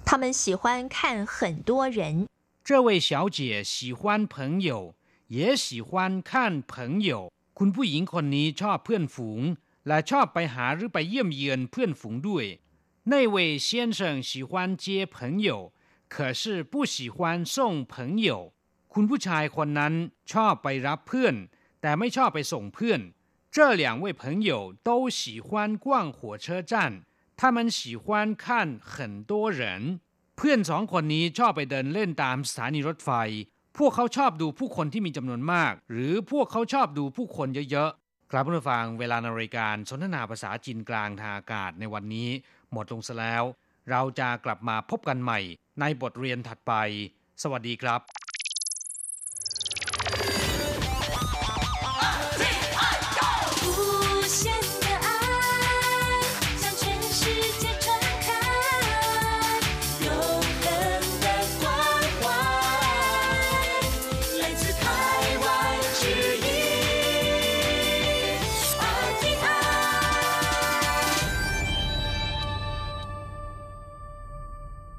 他们喜欢看很多人。这位小姐喜欢朋友，也喜欢看朋友。คุณผู้หญิงคนนี้ชอบเพื่อนฝูง และชอบไปหาหรือไปเยี่ยมเยือนเพื่อนฝูงด้วย那位先生喜欢接朋友可是不喜欢送朋友คุณผู้ชายคนนั้นชอบไปรับเพื่อน แต่ไม่ชอบไปส่งเพื่อน这两位朋友都喜欢逛火车站 他们喜欢看很多人เพื่อนสองคนนี้ชอบไปเดินเล่นตามสถานีรถไฟ พวกเขาชอบดูผู้คนที่มีจำนวนมาก หรือพวกเขาชอบดูผู้คนเยอะๆ กลับมาฟังเวลานาฬิการสนทนาภาษาจีนกลางทางอากาศในวันนี้ หมดลงซะแล้ว เราจะกลับมาพบกันใหม่ในบทเรียนถัดไป สวัสดีครับ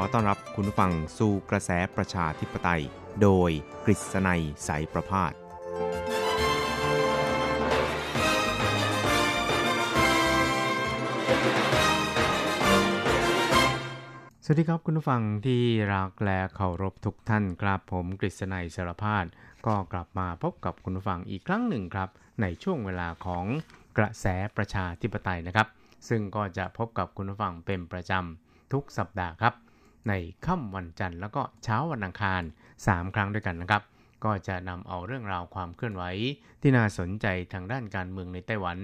อต้อนรับคุณผู้ฟังสู่กระแสประชาธิปไตย โดยกฤษณัยสายประพาสสวัสดีครับคุณผู้ฟังที่รักและเคารพทุกท่านครับผมกฤษณัยสารพาดก็กลับมาพบกับคุณผู้ฟังอีกครั้งหนึ่งครับ ในช่วงเวลาของกระแสประชาธิปไตยนะครับ ซึ่งก็จะพบกับคุณผู้ฟังเป็นประจำทุกสัปดาห์ครับ ในค่ำวันจันทร์แล้วก็เช้าวันอังคาร 3 ครั้งด้วยกันนะครับ ก็จะนำเอาเรื่องราวความเคลื่อนไหวที่น่าสนใจทางด้านการเมืองในไต้หวัน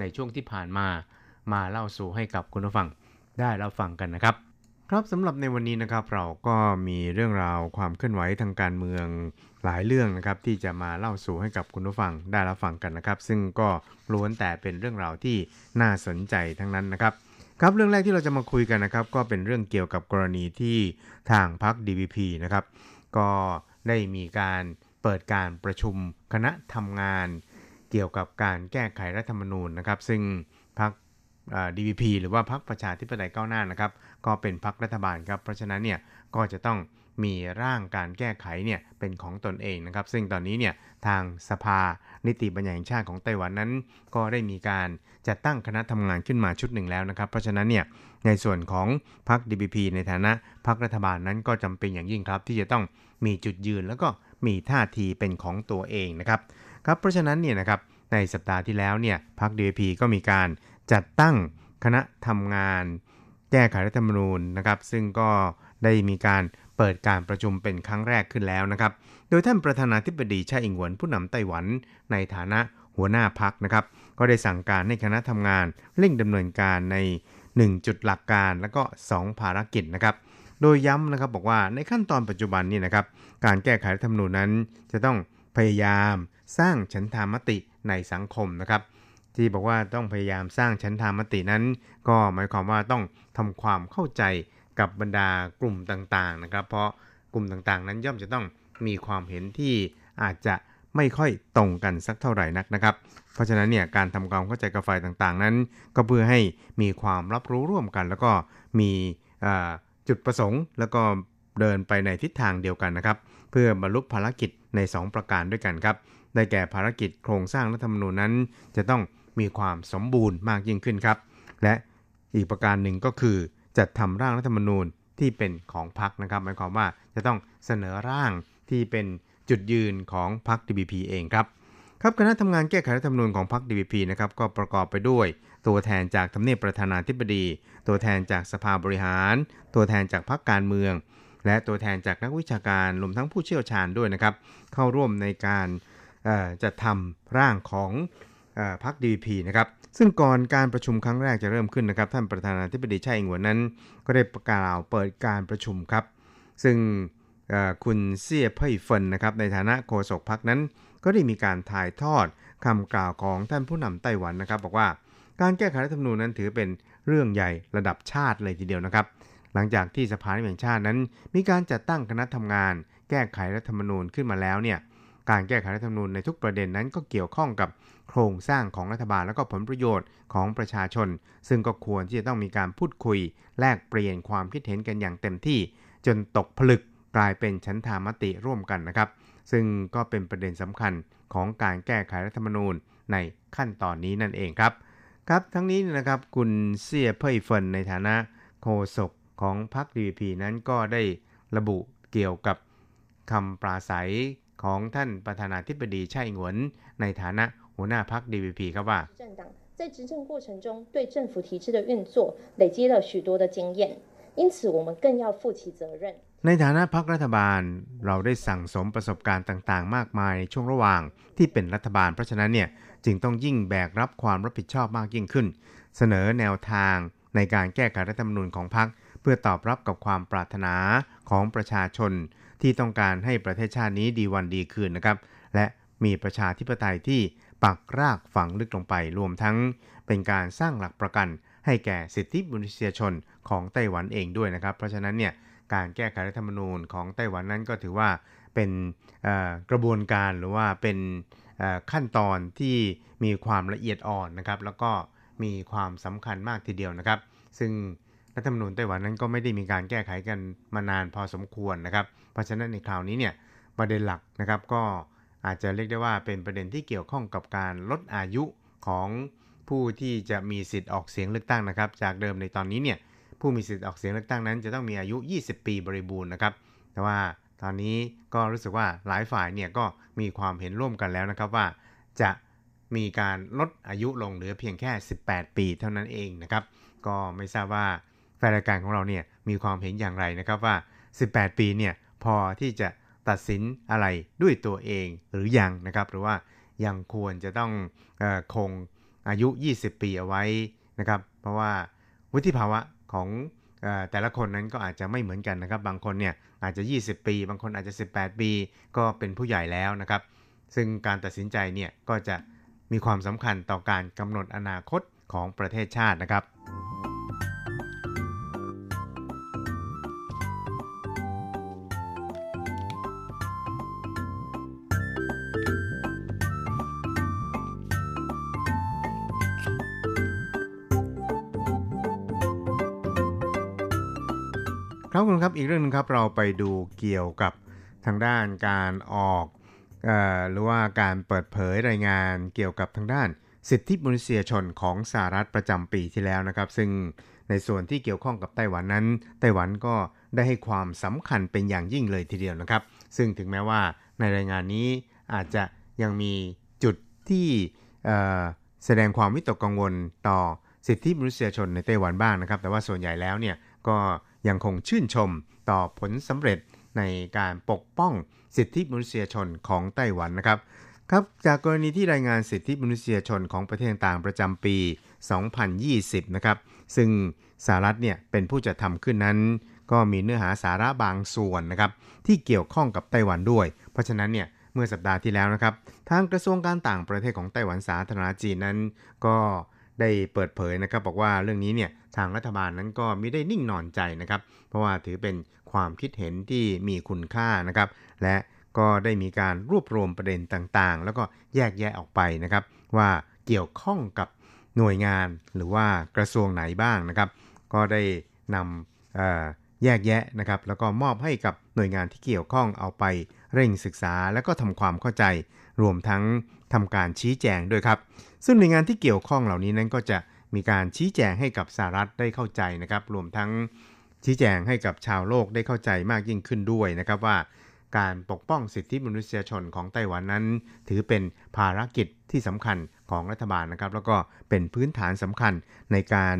ในช่วงที่ผ่านมา มาเล่าสู่ให้กับคุณผู้ฟังได้รับฟังกันนะครับ ครับสำหรับในวันนี้นะครับเราก็มีเรื่องราวความเคลื่อนไหวทางการเมืองหลายเรื่องนะครับที่จะมาเล่าสู่ให้กับคุณผู้ฟังได้รับฟังกันนะครับ ซึ่งก็ล้วนแต่เป็นเรื่องราวที่น่าสนใจทั้งนั้นนะครับ ครับเรื่องแรกที่เราจะมาคุยกันนะครับ ก็เป็นเรื่องเกี่ยวกับกรณีที่ทางพรรค DVP นะครับ ก็ได้มีการเปิดการประชุมคณะทำงาน เกี่ยวกับการแก้ไขรัฐธรรมนูญนะครับ ซึ่งพรรค DVP หรือว่าพรรคประชาธิปไตยก้าวหน้านะครับ ก็เป็นพรรครัฐบาลครับ เพราะฉะนั้นเนี่ยก็จะต้องมีร่างการแก้ไขเนี่ยเป็นของตนเองนะครับ ซึ่งตอนนี้เนี่ยทางสภา นิติบัญญัติแห่งชาติของไต้หวันนั้น ก็ได้มีการจัดตั้งคณะทำงานขึ้นมาชุดหนึ่งแล้วนะครับ เพราะฉะนั้นเนี่ยในส่วนของพรรค DPP ในฐานะพรรครัฐบาลนั้นก็จำเป็นอย่างยิ่งครับ ที่จะต้องมีจุดยืนแล้วก็มีท่าทีเป็นของตัวเองนะครับครับเพราะฉะนั้นเนี่ยนะครับในสัปดาห์ที่แล้วเนี่ยพรรค DPP ก็มีการจัดตั้งคณะทำงาน แก้ไขรัฐธรรมนูญนะครับ ซึ่งก็ได้มีการ เปิดการประชุมเป็นครั้งแรกขึ้นแล้วนะครับ โดยท่านประธานาธิบดีชาอิงหวนผู้นำไต้หวันในฐานะหัวหน้าพักนะครับ ก็ได้สั่งการให้คณะทำงานเร่งดำเนินการใน 1 จุดหลักการและก็ 2 ภารกิจนะครับ โดยย้ำนะครับบอกว่าในขั้นตอนปัจจุบันนี่นะครับ การแก้ไขรัฐธรรมนูญนั้น จะต้องพยายามสร้างฉันทามติในสังคมนะครับที่บอกว่าต้องพยายามสร้างฉันทามตินั้น ก็หมายความว่าต้องทำความเข้าใจ กับบรรดากลุ่มต่างๆนะครับ เพราะกลุ่มต่างๆ นั้นย่อมจะต้องมีความเห็นที่อาจจะไม่ค่อยตรงกันสักเท่าไหร่นักนะครับ เพราะฉะนั้นเนี่ยการทำความเข้าใจกับฝ่ายต่างๆ นั้น ก็เพื่อให้มีความรับรู้ร่วมกัน แล้วก็มีจุดประสงค์ แล้วก็เดินไปในทิศทางเดียวกันนะครับ เพื่อบรรลุภารกิจใน 2 ประการด้วยกันครับ ได้แก่ภารกิจโครงสร้างรัฐธรรมนูญนั้น จะต้องมีความสมบูรณ์มากยิ่งขึ้นครับ และอีกประการหนึ่งก็คือ จัดทำร่างรัฐธรรมนูญที่เป็นของพรรคนะครับหมายความว่าจะต้องเสนอร่างที่เป็นจุดยืนของพรรค DPP เองครับครับคณะทำงานแก้ไขรัฐธรรมนูญของพรรค DPP นะครับก็ประกอบไปด้วย ตัวแทนจากทำเนียบประธานาธิบดี ตัวแทนจากสภาบริหาร ตัวแทนจากพรรคการเมือง และตัวแทนจากนักวิชาการรวมทั้งผู้เชี่ยวชาญด้วยนะครับ เข้าร่วมในการจัดทำร่างของพรรค DPP นะครับ ซึ่งก่อนการประชุมครั้งแรกจะเริ่มขึ้นนะครับ ท่านประธานาธิบดีไช่อิงหวนนั้น ก็ได้ประกาศเปิดการประชุมครับ ซึ่งคุณเซียเพ่ยเฟินนะครับในฐานะโฆษกพรรคนั้น ก็ได้มีการถ่ายทอดคำกล่าวของท่านผู้นำไต้หวันนะครับ บอกว่าการแก้ไขรัฐธรรมนูญนั้นถือเป็นเรื่องใหญ่ระดับชาติเลยทีเดียวนะครับ หลังจากที่สภาแห่งชาตินั้น มีการจัดตั้งคณะทำงาน แก้ไขรัฐธรรมนูญขึ้นมาแล้วเนี่ย การแก้ไขรัฐธรรมนูญในทุกประเด็นนั้นก็เกี่ยวข้องกับโครงสร้างของรัฐบาลและก็ผลประโยชน์ของประชาชน ซึ่งก็ควรที่จะต้องมีการพูดคุย แลกเปลี่ยนความคิดเห็นกันอย่างเต็มที่ จนตกผลึกกลายเป็นชั้นธามติร่วมกันนะครับ ซึ่งก็เป็นประเด็นสำคัญของการแก้ไขรัฐธรรมนูญในขั้นตอนนี้นั่นเองครับครับทั้งนี้นะครับคุณเซียเพ่ยเฟินในฐานะโฆษกของพรรค DVP นั้นก็ได้ระบุเกี่ยวกับคำปราศัย ของท่านประธานาธิบดีไช่หงวนในฐานะหัวหน้าพรรค DVP ครับว่า在执政过程中对政府体制的运作累积了许多的经验，因此我们更要负起责任。ในฐานะพรรครัฐบาลเราได้สั่งสมประสบการณ์ต่างๆ มากมายในช่วงระหว่างที่เป็นรัฐบาล เพราะฉะนั้นเนี่ยจึงต้องยิ่งแบกรับความรับผิดชอบมากยิ่งขึ้น เสนอแนวทางในการแก้ไขรัฐธรรมนูญของพรรคเพื่อตอบรับกับความปรารถนาของประชาชน ที่ต้องการให้ประเทศชาตินี้ดีวันดีคืนนะครับ และมีประชาธิปไตยที่ปักรากฝังลึกลงไป รวมทั้งเป็นการสร้างหลักประกัน ให้แก่สิทธิมนุษยชนของไต้หวันเองด้วยนะครับ เพราะฉะนั้นเนี่ยการแก้ไขรัฐธรรมนูญของไต้หวันนั้นก็ถือว่าเป็นกระบวนการหรือว่าเป็นขั้นตอนที่มีความละเอียดอ่อนนะครับ แล้วก็มีความสำคัญมากทีเดียวนะครับ ซึ่ง รัฐธรรมนูญไต้หวันนั้นก็ไม่ได้มีการแก้ไขกันมานานพอสมควรนะครับ เพราะฉะนั้นในคราวนี้เนี่ยประเด็นหลักนะครับก็อาจจะเรียกได้ว่าเป็นประเด็นที่เกี่ยวข้องกับการลดอายุของผู้ที่จะมีสิทธิ์ออกเสียงเลือกตั้งนะครับ จากเดิมในตอนนี้เนี่ยผู้มีสิทธิ์ออกเสียงเลือกตั้งนั้น จะต้องมีอายุ 20 ปีบริบูรณ์นะครับ แต่ว่าตอนนี้ก็รู้สึกว่าหลายฝ่ายเนี่ยก็มีความเห็นร่วมกันแล้วนะครับว่าจะมีการลดอายุลงเหลือเพียงแค่ 18 ปีเท่านั้นเองนะครับ ก็ไม่ทราบว่า แฟนรายการของเราเนี่ยมีความเห็นอย่างไรนะครับว่า 18 ปีเนี่ยพอที่จะตัดสินอะไรด้วยตัวเองหรือยังนะครับ หรือว่ายังควรจะต้องอคงอายุ 20 ปีเอาไว้นะครับ เพราะว่าวุฒิภาวะของแต่ละคนนั้นก็อาจจะไม่เหมือนกันนะครับ บางคนเนี่ยอาจจะ 20 ปี บางคนอาจจะ 18 ปี ก็เป็นผู้ใหญ่แล้วนะครับ ซึ่งการตัดสินใจเนี่ยก็จะมีความสำคัญต่อการกำหนดอนาคตของประเทศชาตินะครับ ครับคุณครับอีกเรื่องนึงครับเราไปดูเกี่ยวกับทางด้านการออกอหรือว่าการเปิดเผยรายงานเกี่ยวกับทางด้านสิทธิมนุษยชนของสหรัฐประจำปีที่แล้วนะครับ ซึ่งในส่วนที่เกี่ยวข้องกับไต้หวันนั้น ไต้หวันก็ได้ให้ความสำคัญเป็นอย่างยิ่งเลยทีเดียวนะครับ ซึ่งถึงแม้ว่าในรายงานนี้อาจจะยังมีจุดที่แสดงความวิตกกังวลต่อสิทธิมนุษยชนในไต้หวันบ้างนะครับ แต่ว่าส่วนใหญ่แล้วเนี่ยก็ ยังคงชื่นชมต่อผลสำเร็จในการปกป้องสิทธิมนุษยชนของไต้หวันนะครับครับจากกรณีที่รายงานสิทธิมนุษยชนของประเทศต่างประจำปี 2020 นะครับ ซึ่งสหรัฐเนี่ยเป็นผู้จัดทำขึ้นนั้น ก็มีเนื้อหาสาระบางส่วนนะครับที่เกี่ยวข้องกับไต้หวันด้วย เพราะฉะนั้นเนี่ยเมื่อสัปดาห์ที่แล้วนะครับ ทางกระทรวงการต่างประเทศของไต้หวันสาธารณจีนนั้น ก็ได้เปิดเผยนะครับบอกว่าเรื่องนี้เนี่ย ทางรัฐบาลนั้นก็ไม่ได้นิ่งนอนใจนะครับ เพราะว่าถือเป็นความคิดเห็นที่มีคุณค่านะครับ และก็ได้มีการรวบรวมประเด็นต่างๆ แล้วก็แยกแยะออกไปนะครับ ว่าเกี่ยวข้องกับหน่วยงานหรือว่ากระทรวงไหนบ้างนะครับ ก็ได้นำแยกแยะนะครับ แล้วก็มอบให้กับหน่วยงานที่เกี่ยวข้องเอาไปเร่งศึกษาแล้วก็ทำความเข้าใจ รวมทั้งทำการชี้แจงด้วยครับ ซึ่งหน่วยงานที่เกี่ยวข้องเหล่านี้นั้นก็จะ มีการชี้แจงให้กับสหรัฐได้เข้าใจนะครับ รวมทั้งชี้แจงให้กับชาวโลกได้เข้าใจมากยิ่งขึ้นด้วยนะครับว่า การปกป้องสิทธิมนุษยชนของไต้หวันนั้น ถือเป็นภารกิจที่สำคัญของรัฐบาลนะครับ แล้วก็เป็นพื้นฐานสำคัญในการ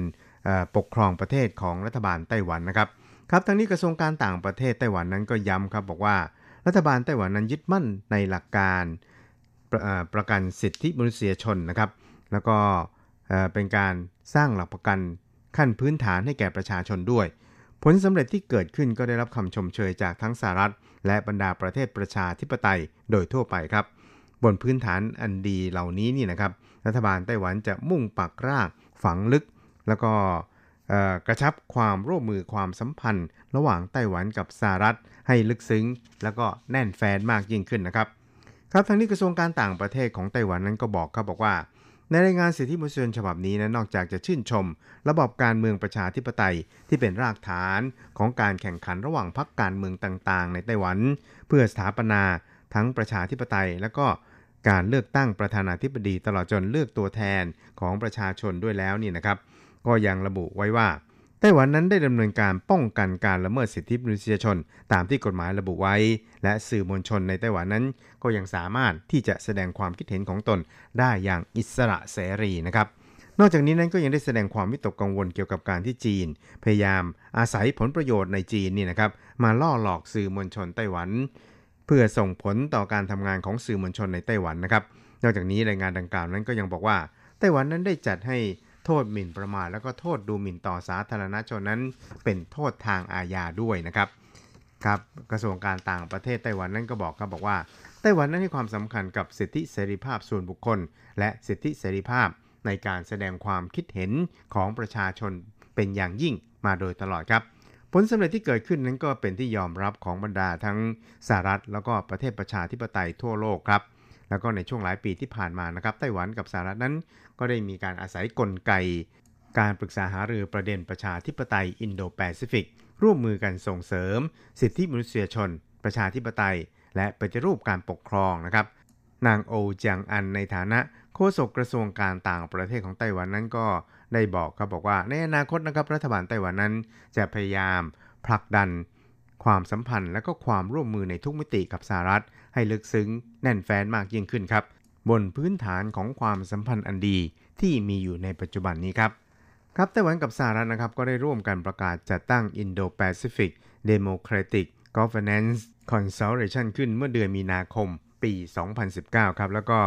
ปกครองประเทศของรัฐบาลไต้หวันนะครับครับทั้งนี้กระทรวงการต่างประเทศไต้หวันนั้นก็ย้ำครับบอกว่า รัฐบาลไต้หวันนั้นยึดมั่นในหลักการประประกันสิทธิมนุษยชนนะครับ แล้วก็ เป็นการสร้างหลักประกันขั้นพื้นฐานให้แก่ประชาชนด้วย ผลสำเร็จที่เกิดขึ้นก็ได้รับคำชมเชยจากทั้งสหรัฐ และบรรดาประเทศประชาธิปไตยโดยทั่วไปครับ บนพื้นฐานอันดีเหล่านี้นี่นะครับ รัฐบาลไต้หวันจะมุ่งปักรากฝังลึก แล้วก็กระชับความร่วมมือความสัมพันธ์ ระหว่างไต้หวันกับสหรัฐให้ลึกซึ้ง แล้วก็แน่นแฟนมากยิ่งขึ้นนะครับ ครับทางนี้กระทรวงการต่างประเทศของไต้หวันนั้นก็บอกครับบอกว่า ในรายงานสิทธิมนุษยชนฉบับนี้นะนอกจากจะชื่นชม ระบบการเมืองประชาธิปไตยที่เป็นรากฐานของการแข่งขันระหว่างพรรคการเมืองต่างๆ ในไต้หวัน เพื่อสถาปนาทั้งประชาธิปไตย และก็การเลือกตั้งประธานาธิบดีตลอดจนเลือกตัวแทนของประชาชนด้วยแล้วนี่นะครับ ก็ยังระบุไว้ว่า ไต้หวันนั้นได้ดำเนินการป้องกันการละเมิดสิทธิมนุษยชน ตามที่กฎหมายระบุไว้ และสื่อมวลชนในไต้หวันนั้น ก็ยังสามารถที่จะแสดงความคิดเห็นของตนได้อย่างอิสระเสรีนะครับนอกจากนี้นั้นก็ยังได้แสดงความวิตกกังวลเกี่ยวกับการที่จีน พยายามอาศัยผลประโยชน์ในจีนนี่นะครับมาล่อหลอกสื่อมวลชนไต้หวัน เพื่อส่งผลต่อการทำงานของสื่อมวลชนในไต้หวันนะครับ นอกจากนี้รายงานดังกล่าวนั้นก็ยังบอกว่าไต้หวันนั้นได้จัดให้ โทษหมิ่นประมาทแล้วก็โทษดูหมิ่นต่อสาธารณชนนั้น เป็นโทษทางอาญาด้วยนะครับครับกระทรวงการต่างประเทศไต้หวันนั้นก็บอกครับบอกว่าไต้หวันนั้นให้ความสำคัญกับสิทธิเสรีภาพส่วนบุคคล และสิทธิเสรีภาพในการแสดงความคิดเห็นของประชาชนเป็นอย่างยิ่งมาโดยตลอดครับ ผลสำเร็จที่เกิดขึ้นนั้นก็เป็นที่ยอมรับของบรรดาทั้งสหรัฐแล้วก็ประเทศประชาธิปไตยทั่วโลกครับ แล้วก็ในช่วงหลายปีที่ผ่านมานะครับไต้หวันกับสหรัฐนั้น ก็ได้มีการอาศัยกลไก การปรึกษาหารือประเด็นประชาธิปไตยอินโดแปซิฟิกร่วมมือกันส่งเสริม สิทธิมนุษยชน ประชาธิปไตย และปฏิรูปการปกครองนะครับ นางโอจางอันในฐานะโฆษกกระทรวงการต่างประเทศของไต้หวันนั้นก็ได้บอกครับบอกว่าในอนาคตนะครับรัฐบาลไต้หวันนั้นจะพยายามผลักดัน ความสัมพันธ์และก็ความร่วมมือในทุกมิติกับสหรัฐ ให้ลึกซึ้งแน่นแฟ้นมากยิ่งขึ้นครับ บนพื้นฐานของความสัมพันธ์อันดีที่มีอยู่ในปัจจุบันนี้ครับครับไต้หวันกับสหรัฐนะครับก็ได้ร่วมกันประกาศจัดตั้ง Indo-Pacific Democratic Governance Consultation ขึ้นเมื่อเดือนมีนาคมปี 2019 ครับ แล้วก็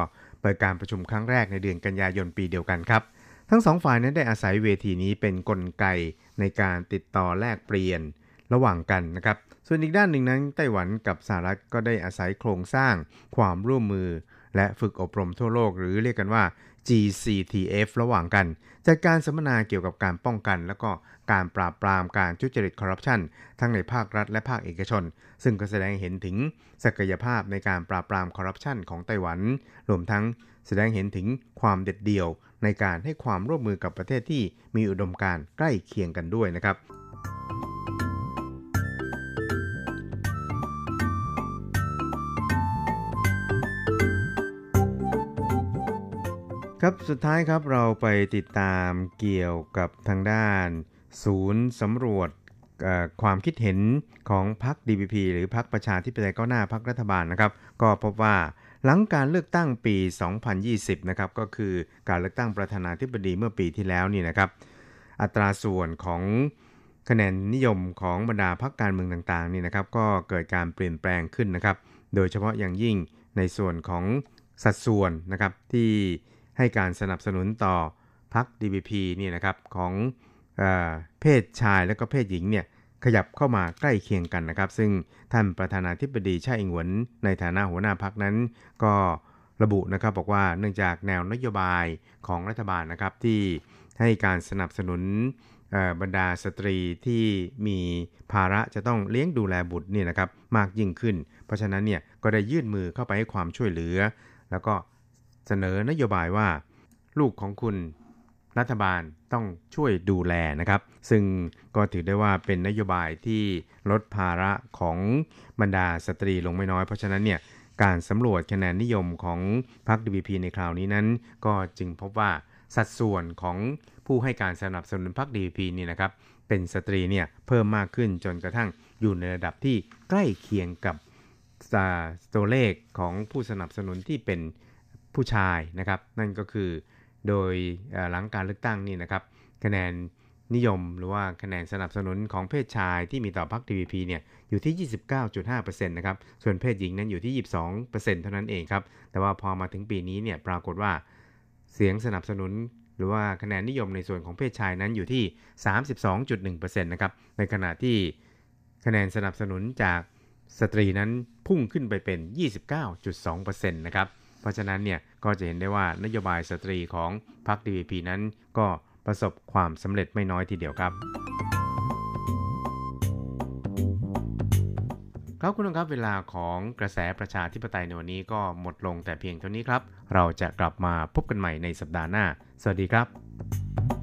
เปิดการประชุมครั้งแรกในเดือนกันยายนปีเดียวกันครับ ทั้งสองฝ่ายนั้นได้อาศัยเวทีนี้เป็นนกลไกในการติดต่อแลกเปลี่ยน ระหว่างกันนะครับ ส่วนอีกด้านหนึ่งนั้นไต้หวันกับสหรัฐก็ได้อาศัยโครงสร้างความร่วมมือ และฝึกอบรมทั่วโลก หรือเรียกกันว่า GCTF ระหว่างกัน จัดการสัมมนาเกี่ยวกับการป้องกัน แล้วก็การปราบปรามการทุจริตคอร์รัปชันทั้งในภาครัฐและภาคเอกชน ซึ่งก็แสดงเห็นถึงศักยภาพในการปราบปรามคอร์รัปชันของไต้หวัน รวมทั้งแสดงเห็นถึงความเด็ดเดี่ยว ในการให้ความร่วมมือกับประเทศที่มีอุดมการณ์ใกล้เคียงกันด้วยนะครับ ครับสุดท้ายครับเราไปติดตามเกี่ยวกับทางด้าน ศูนย์สำรวจความคิดเห็นของพรรค DPP หรือพรรคประชาธิปไตยก้าวหน้าพรรครัฐบาลนะครับ ก็พบว่าหลังการเลือกตั้งปี 2020 นะครับก็คือการเลือกตั้งประธานาธิบดีเมื่อปีที่แล้วนี่นะครับ อัตราส่วนของคะแนนนิยมของบรรดาพรรคการเมืองต่างๆนี่นะครับ ก็เกิดการเปลี่ยนแปลงขึ้นนะครับ โดยเฉพาะอย่างยิ่งในส่วนของสัดส่วนนะครับที่ ให้การสนับสนุนต่อพรรค DPP นี่นะครับของเอเพศชายและก็เพศหญิงเนี่ยขยับเข้ามาใกล้เคียงกันนะครับ ซึ่งท่านประธานาธิบดีชาอิงหวนในฐานะหัวหน้าพักนั้น ก็ระบุนะครับบอกว่าเนื่องจากแนวนโยบายของรัฐบาลนะครับที่ให้การสนับสนุนบรรดาสตรีที่มีภาระจะต้องเลี้ยงดูแลบุตรนี่นะครับมากยิ่งขึ้น เพราะฉะนั้นเนี่ยก็ได้ยื่นมือเข้าไปให้ความช่วยเหลือ แล้วก็ เสนอนโยบายว่า ลูกของคุณรัฐบาลต้องช่วยดูแลนะครับ ซึ่งก็ถือได้ว่าเป็นนโยบายที่ลดภาระของบรรดาสตรีลงไม่น้อย เพราะฉะนั้นเนี่ยการสำรวจคะแนนนิยมของพรรค DPP ในคราวนี้นั้น ก็จึงพบว่าสัดส่วนของผู้ให้การสนับสนุนพรรค DPP นี่นะครับ เป็นสตรีเนี่ยเพิ่มมากขึ้นจนกระทั่งอยู่ในระดับที่ใกล้เคียงกับตัวเลขของผู้สนับสนุนที่เป็น ผู้ชายนะครับ นั่นก็คือโดยหลังการเลือกตั้งนี่นะครับคะแนนนิยมหรือว่าคะแนนสนับสนุนของเพศชายที่มีต่อพรรค TVP เนี่ยอยู่ที่ 29.5%นะครับ ส่วนเพศหญิงนั้นอยู่ที่ 22%เท่านั้นเองครับ แต่ว่าพอมาถึงปีนี้เนี่ยปรากฏว่าเสียงสนับสนุนหรือว่าคะแนนนิยมในส่วนของเพศชายนั้นอยู่ที่ 32.1%นะครับ ในขณะที่คะแนนสนับสนุนจากสตรีนั้นพุ่งขึ้นไปเป็น 29.2%นะครับ เพราะฉะนั้นเนี่ยก็จะเห็นได้ว่านโยบายสตรีของพรรค DVP นั้นก็ประสบความสำเร็จไม่น้อยทีเดียวครับครับคุณผู้ชมครับเวลาของกระแสประชาธิปไตยในวันนี้ก็หมดลงแต่เพียงเท่านี้ครับ เราจะกลับมาพบกันใหม่ในสัปดาห์หน้า สวัสดีครับ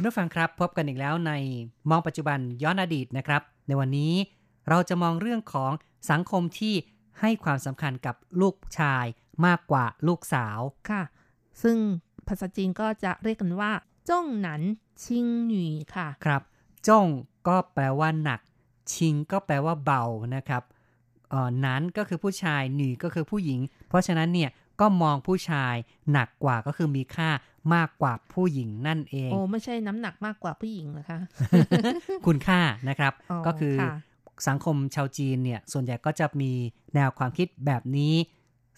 คุณผู้ฟังครับพบกันอีกแล้วในมองปัจจุบันย้อนอดีตนะครับ ในวันนี้เราจะมองเรื่องของสังคมที่ให้ความสำคัญกับลูกชายมากกว่าลูกสาวค่ะ ซึ่งภาษาจีนก็จะเรียกกันว่าจ้องหนันชิงหนีค่ะครับจ้องก็แปลว่าหนัก ชิงก็แปลว่าเบานะครับเอ่อนั้นก็คือผู้ชายหนีก็คือผู้หญิง เพราะฉะนั้นเนี่ยก็มองผู้ชายหนักกว่าก็คือมีค่า มากกว่าผู้หญิงนั่นเอง โอ้ไม่ใช่น้ำหนักมากกว่าผู้หญิงเหรอคะ คุณค่านะครับอ๋อก็คือค่ะสังคมชาวจีนเนี่ยส่วนใหญ่ก็จะมีแนวความคิดแบบนี้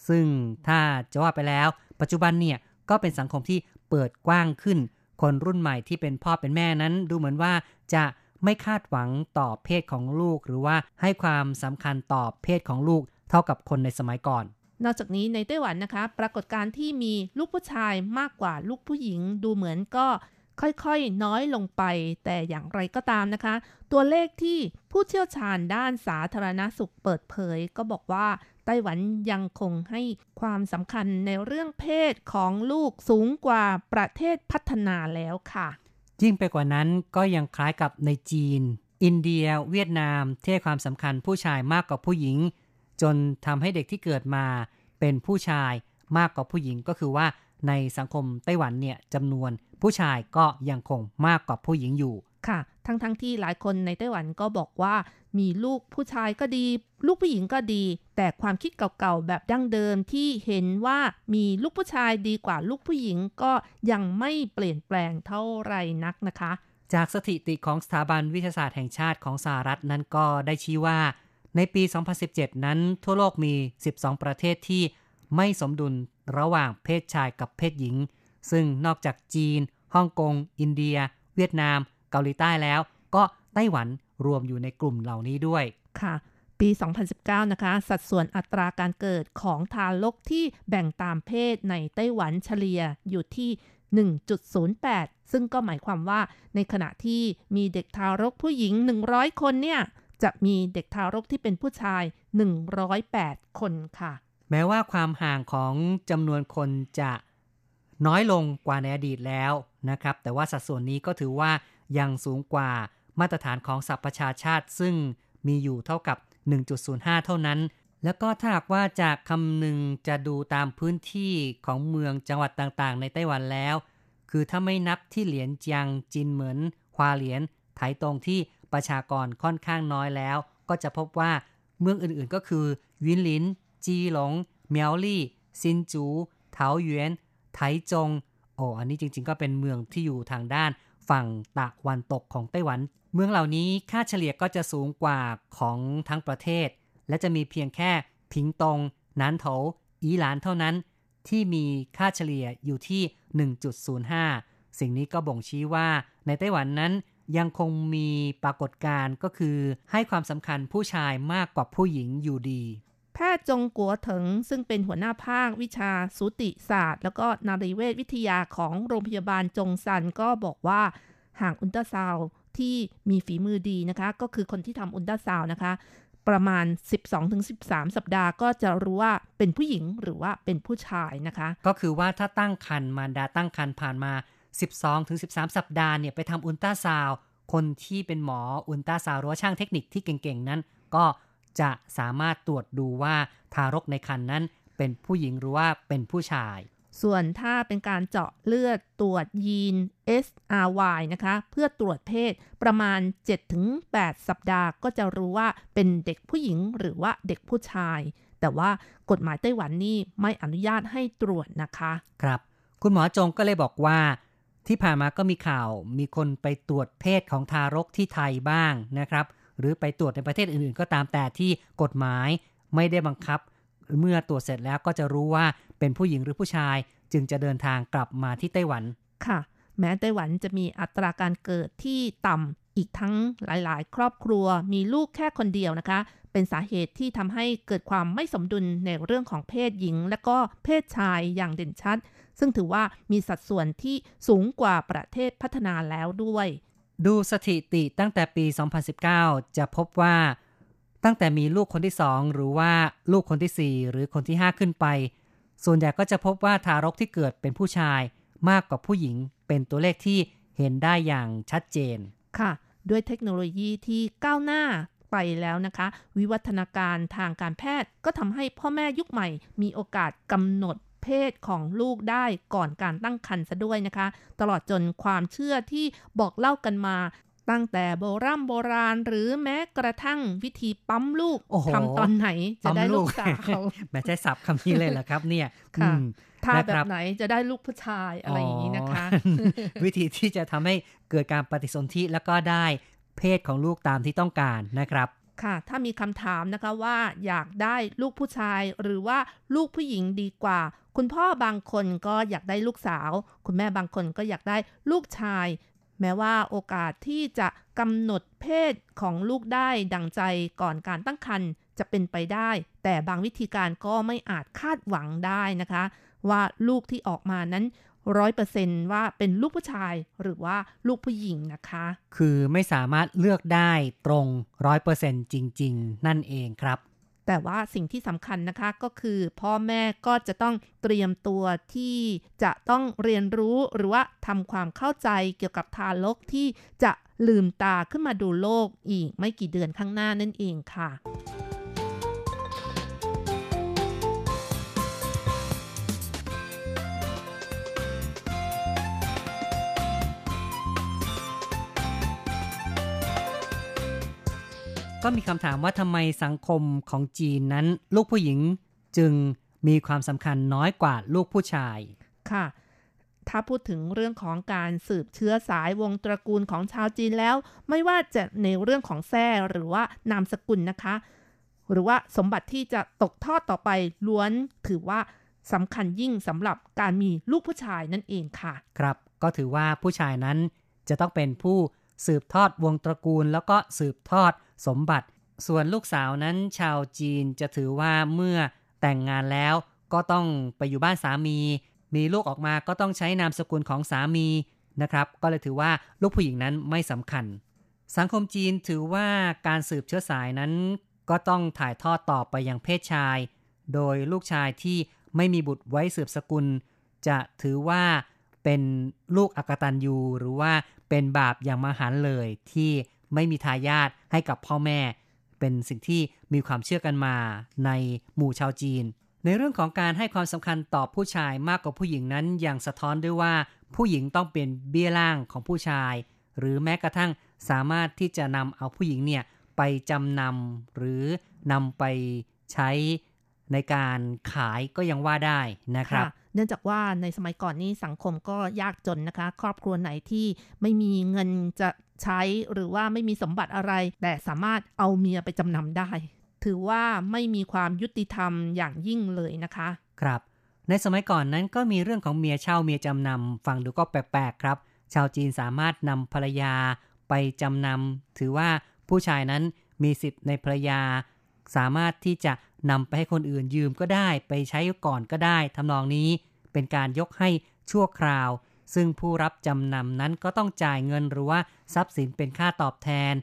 ซึ่งถ้าจะว่าไปแล้ว ปัจจุบันเนี่ยก็เป็นสังคมที่เปิดกว้างขึ้น คนรุ่นใหม่ที่เป็นพ่อเป็นแม่นั้น ดูเหมือนว่าจะไม่คาดหวังต่อเพศของลูก หรือว่าให้ความสำคัญต่อเพศของลูก เท่ากับคนในสมัยก่อน นอกจากนี้ในไต้หวันนะคะ ปรากฏการณ์ที่มีลูกผู้ชายมากกว่าลูกผู้หญิงดูเหมือนก็ค่อยๆ น้อยลงไป แต่อย่างไรก็ตามนะคะ ตัวเลขที่ผู้เชี่ยวชาญด้านสาธารณสุขเปิดเผย ก็บอกว่าไต้หวันยังคงให้ความสำคัญในเรื่องเพศของลูกสูงกว่าประเทศพัฒนาแล้วค่ะ ยิ่งไปกว่านั้นก็ยังคล้ายกับในจีน อินเดีย เวียดนามเทความสำคัญผู้ชายมากกว่าผู้หญิง จนทำให้เด็กที่เกิดมาเป็นผู้ชายมากกว่าผู้หญิงก็คือว่าในสังคมไต้หวันเนี่ยจำนวนผู้ชายก็ยังคงมากกว่าผู้หญิงอยู่ค่ะ ทั้งๆทที่หลายคนในไต้หวันก็บอกว่า มีลูกผู้ชายก็ดี ลูกผู้หญิงก็ดี แต่ความคิดเก่าๆแบบดั้งเดิมที่เห็นว่ามีลูกผู้ชายดีกว่าลูกผู้หญิงก็ยังไม่เปลี่ยนแปลงเท่าไหร่นักนะคะ จากสถิติของสถาบันวิทยาศาสตร์แห่งชาติของสหรัฐนั้นก็ได้ชี้ว่า ในปี 2017 นั้นทั่วโลกมี 12 ประเทศที่ไม่สมดุลระหว่างเพศชายกับเพศหญิง ซึ่งนอกจากจีน ฮ่องกง อินเดีย เวียดนาม เกาหลีใต้แล้ว ก็ไต้หวันรวมอยู่ในกลุ่มเหล่านี้ด้วย ค่ะ ปี 2019 นะคะ สัดส่วนอัตราการเกิดของทารกที่แบ่งตามเพศในไต้หวันเฉลี่ยอยู่ที่ 1.08 ซึ่งก็หมายความว่าในขณะที่มีเด็กทารกผู้หญิง 100 คนเนี่ย จะมีเด็กทารกที่เป็นผู้ชาย 108 คนค่ะ แม้ว่าความห่างของจำนวนคนจะน้อยลงกว่าในอดีตแล้วนะครับ แต่ว่าสัดส่วนนี้ก็ถือว่ายังสูงกว่ามาตรฐานของสหประชาชาติ ซึ่งมีอยู่เท่ากับ 1.05 เท่านั้น แล้วก็ถ้าหากว่าจากคำหนึ่งจะดูตามพื้นที่ของเมืองจังหวัดต่างๆ ในไต้หวันแล้ว คือถ้าไม่นับที่เหลียนเจียงจินเหมินควาเหลียนไถตรงที่ ประชากรค่อนข้างน้อยแล้ว ก็จะพบว่าเมืองอื่นๆก็คือวินหลิน จีหลง เมียวลี่ซินจูเถาหยวน ไถจง โอ้ อันนี้จริงๆ ก็เป็นเมืองที่อยู่ทางด้านฝั่งตะวันตกของไต้หวัน เมืองเหล่านี้ค่าเฉลี่ยก็จะสูงกว่าของทั้งประเทศ และจะมีเพียงแค่พิงตงนานโถอีหลานเท่านั้น ที่มีค่าเฉลี่ยอยู่ที่ 1.05 สิ่งนี้ก็บ่งชี้ว่าในไต้หวันนั้น ยังคงมีปรากฏการณ์ก็คือ ให้ความสำคัญผู้ชายมากกว่าผู้หญิงอยู่ดี แพทย์จงกัวเถิงซึ่งเป็นหัวหน้าภาควิชาสูติศาสตร์ แล้วก็นารีเวชวิทยาของโรงพยาบาลจงซันก็บอกว่าหากอุลตราซาวด์ที่มีฝีมือดีนะคะ ก็คือคนที่ทำอุลตราซาวด์นะคะ ประมาณ 12-13 สัปดาห์ก็จะรู้ว่าเป็นผู้หญิงหรือว่าเป็นผู้ชายนะคะ ก็คือว่าถ้าตั้งครรภ์มารดาตั้งครรภ์ผ่านมา 12-13 สัปดาห์เนี่ยไปทำอุลตราซาวด์คนที่เป็นหมออุลตราซาวด์หรือว่าช่างเทคนิคที่เก่งๆนั้น ก็จะสามารถตรวจดูว่าทารกในครรภ์นั้น เป็นผู้หญิงหรือว่าเป็นผู้ชาย ส่วนถ้าเป็นการเจาะเลือดตรวจยีน SRY นะคะ เพื่อตรวจเพศประมาณ 7-8 สัปดาห์ก็จะรู้ว่าเป็นเด็กผู้หญิงหรือว่าเด็กผู้ชาย แต่ว่ากฎหมายไต้หวันนี่ไม่อนุญาตให้ตรวจนะคะ ครับ คุณหมอจงก็เลยบอกว่า ที่ผ่านมาก็มีข่าวมีคนไปตรวจเพศของทารกที่ไทยบ้างนะครับ หรือไปตรวจในประเทศอื่นๆ ก็ตามแต่ที่กฎหมายไม่ได้บังคับ เมื่อตรวจเสร็จแล้วก็จะรู้ว่าเป็นผู้หญิงหรือผู้ชาย จึงจะเดินทางกลับมาที่ไต้หวันค่ะ แม้ไต้หวันจะมีอัตราการเกิดที่ต่ำอีกทั้งหลายๆ ครอบครัวมีลูกแค่คนเดียวนะคะ เป็นสาเหตุที่ทำให้เกิดความไม่สมดุลในเรื่องของเพศหญิง และก็เพศชายอย่างเด่นชัด ซึ่งถือว่ามีสัดส่วนที่สูงกว่าประเทศพัฒนาแล้วด้วย ดูสถิติตั้งแต่ปี 2019 จะพบว่า ตั้งแต่มีลูกคนที่สองหรือว่าลูกคนที่สี่หรือคนที่ห้าขึ้นไป ส่วนใหญ่ก็จะพบว่าทารกที่เกิดเป็นผู้ชายมากกว่าผู้หญิง เป็นตัวเลขที่เห็นได้อย่างชัดเจนค่ะ ด้วยเทคโนโลยีที่ก้าวหน้าไปแล้วนะคะ วิวัฒนาการทางการแพทย์ก็ทำให้พ่อแม่ยุคใหม่ มีโอกาสกำหนด เพศของลูกได้ก่อนการตั้งครรภ์ซะด้วยนะคะ ตลอดจนความเชื่อที่บอกเล่ากันมาตั้งแต่โบราณโบราณหรือแม้กระทั่งวิธีปั๊มลูกโอ้โหทำตอนไหนจะได้ลูกสาวแม่ใช้ศัพท์คำนี้เลยเหรอครับเนี่ยค่ะอืมถ้านะแบครับบไหนจะได้ลูกผู้ชายอะไรอย่างนี้นะคะอ๋อวิธีที่จะทำให้เกิดการปฏิสนธิแล้วก็ได้เพศของลูกตามที่ต้องการนะครับ ค่ะ ถ้ามีคำถามนะคะว่าอยากได้ลูกผู้ชายหรือว่าลูกผู้หญิงดีกว่า คุณพ่อบางคนก็อยากได้ลูกสาว คุณแม่บางคนก็อยากได้ลูกชาย แม้ว่าโอกาสที่จะกำหนดเพศของลูกได้ดังใจก่อนการตั้งครรภ์จะเป็นไปได้ แต่บางวิธีการก็ไม่อาจคาดหวังได้นะคะ ว่าลูกที่ออกมานั้น ร้อยเปอร์เซนว่าเป็นลูกผู้ชายหรือว่าลูกผู้หญิงนะคะ คือไม่สามารถเลือกได้ตรงร้อยเปอร์เซนจริง ๆ นั่นเองครับ แต่ว่าสิ่งที่สำคัญนะคะก็คือ พ่อแม่ก็จะต้องเตรียมตัวที่จะต้องเรียนรู้หรือว่าทำความเข้าใจเกี่ยวกับทารกที่จะลืมตาขึ้นมาดูโลกอีกไม่กี่เดือนข้างหน้านั่นเองค่ะ ก็มีคำถามว่าทำไมสังคมของจีนนั้น ลูกผู้หญิงจึงมีความสำคัญน้อยกว่าลูกผู้ชาย ค่ะ ถ้าพูดถึงเรื่องของการสืบเชื้อสายวงตระกูลของชาวจีนแล้ว ไม่ว่าจะในเรื่องของแท้หรือว่านามสกุลนะคะ หรือว่าสมบัติที่จะตกทอดต่อไปล้วนถือว่าสำคัญยิ่งสำหรับการมีลูกผู้ชายนั่นเองค่ะ ครับ ก็ถือว่าผู้ชายนั้นจะต้องเป็นผู้สืบทอดวงตระกูลแล้วก็สืบทอด สมบัติ ส่วนลูกสาวนั้นชาวจีนจะถือว่าเมื่อแต่งงานแล้วก็ต้องไปอยู่บ้านสามี มีลูกออกมาก็ต้องใช้นามสกุลของสามีนะครับ ก็เลยถือว่าลูกผู้หญิงนั้นไม่สำคัญ สังคมจีนถือว่าการสืบเชื้อสายนั้นก็ต้องถ่ายทอดต่อไปยังเพศชาย โดยลูกชายที่ไม่มีบุตรไว้สืบสกุล จะถือว่าเป็นลูกอกตันยูหรือว่าเป็นบาปอย่างมหันเลยที่ ไม่มีทายาทให้กับพ่อแม่ เป็นสิ่งที่มีความเชื่อกันมาในหมู่ชาวจีน ในเรื่องของการให้ความสำคัญต่อผู้ชายมากกว่าผู้หญิงนั้นอย่างสะท้อนด้วยว่า ผู้หญิงต้องเป็นเบี้ยล่างของผู้ชาย หรือแม้กระทั่งสามารถที่จะนำเอาผู้หญิงเนี่ยไปจำนำหรือนำไปใช้ในการขายก็ยังว่าได้นะครับ เนื่องจากว่าในสมัยก่อนนี้สังคมก็ยากจนนะคะ ครอบครัวไหนที่ไม่มีเงินจะ ใช้หรือว่าไม่มีสมบัติอะไร แต่สามารถเอาเมียไปจำนำได้ ถือว่าไม่มีความยุติธรรมอย่างยิ่งเลยนะคะ ครับ ในสมัยก่อนนั้นก็มีเรื่องของเมียเช่าเมียจำนำฟังดูก็แปลกๆครับ ชาวจีนสามารถนำภรรยาไปจำนำถือว่าผู้ชายนั้นมีสิทธิ์ในภรรยา สามารถที่จะนำไปให้คนอื่นยืมก็ได้ ไปใช้ก่อนก็ได้ทำนองนี้เป็นการยกให้ชั่วคราว ซึ่งผู้รับจำนำนั้นก็ต้องจ่ายเงินหรือว่าทรัพย์สินเป็นค่าตอบแทน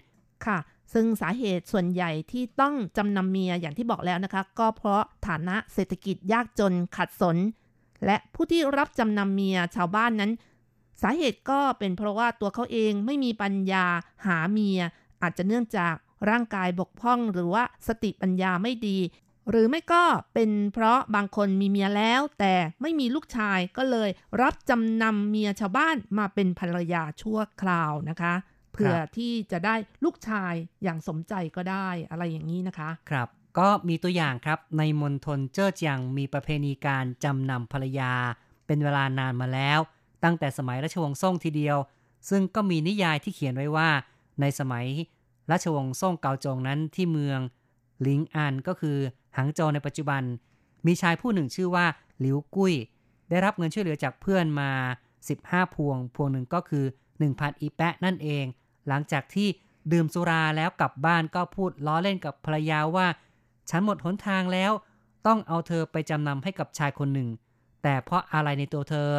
ค่ะ ซึ่งสาเหตุส่วนใหญ่ที่ต้องจำนำเมียอย่างที่บอกแล้วนะคะ ก็เพราะฐานะเศรษฐกิจยากจนขัดสน และผู้ที่รับจำนำเมียชาวบ้านนั้น สาเหตุก็เป็นเพราะว่าตัวเขาเองไม่มีปัญญาหาเมีย อาจจะเนื่องจากร่างกายบกพร่องหรือว่าสติปัญญาไม่ดี หรือไม่ก็เป็นเพราะบางคนมีเมียแล้ว แต่ไม่มีลูกชายก็เลย รับจำนำเมียชาวบ้านมาเป็นภรรยาชั่วคราวนะคะเผื่อที่จะได้ลูกชายอย่างสมใจก็ได้อะไรอย่างนี้นะคะ ครับ ก็มีตัวอย่างครับในมณฑลเจ้อเจียงมีประเพณีการจำนำภรรยา เป็นเวลานานมาแล้ว ตั้งแต่สมัยราชวงศ์ซ่งทีเดียว ซึ่งก็มีนิยายที่เขียนไว้ว่า ในสมัยราชวงศ์ซ่งเกาจงนั้นที่เมืองหลิงอันก็คือ หังโจในปัจจุบัน มีชายผู้หนึ่งชื่อว่าหลิวกุ้ย ได้รับเงินช่วยเหลือจากเพื่อนมา 15 พวง พวงหนึ่งก็คือ 1,000 อีแปะนั่นเอง หลังจากที่ดื่มสุราแล้วกลับบ้านก็พูดล้อเล่นกับภรรยาว่า ฉันหมดหนทางแล้ว ต้องเอาเธอไปจำนำให้กับชายคนหนึ่ง แต่เพราะอะไรในตัวเธอ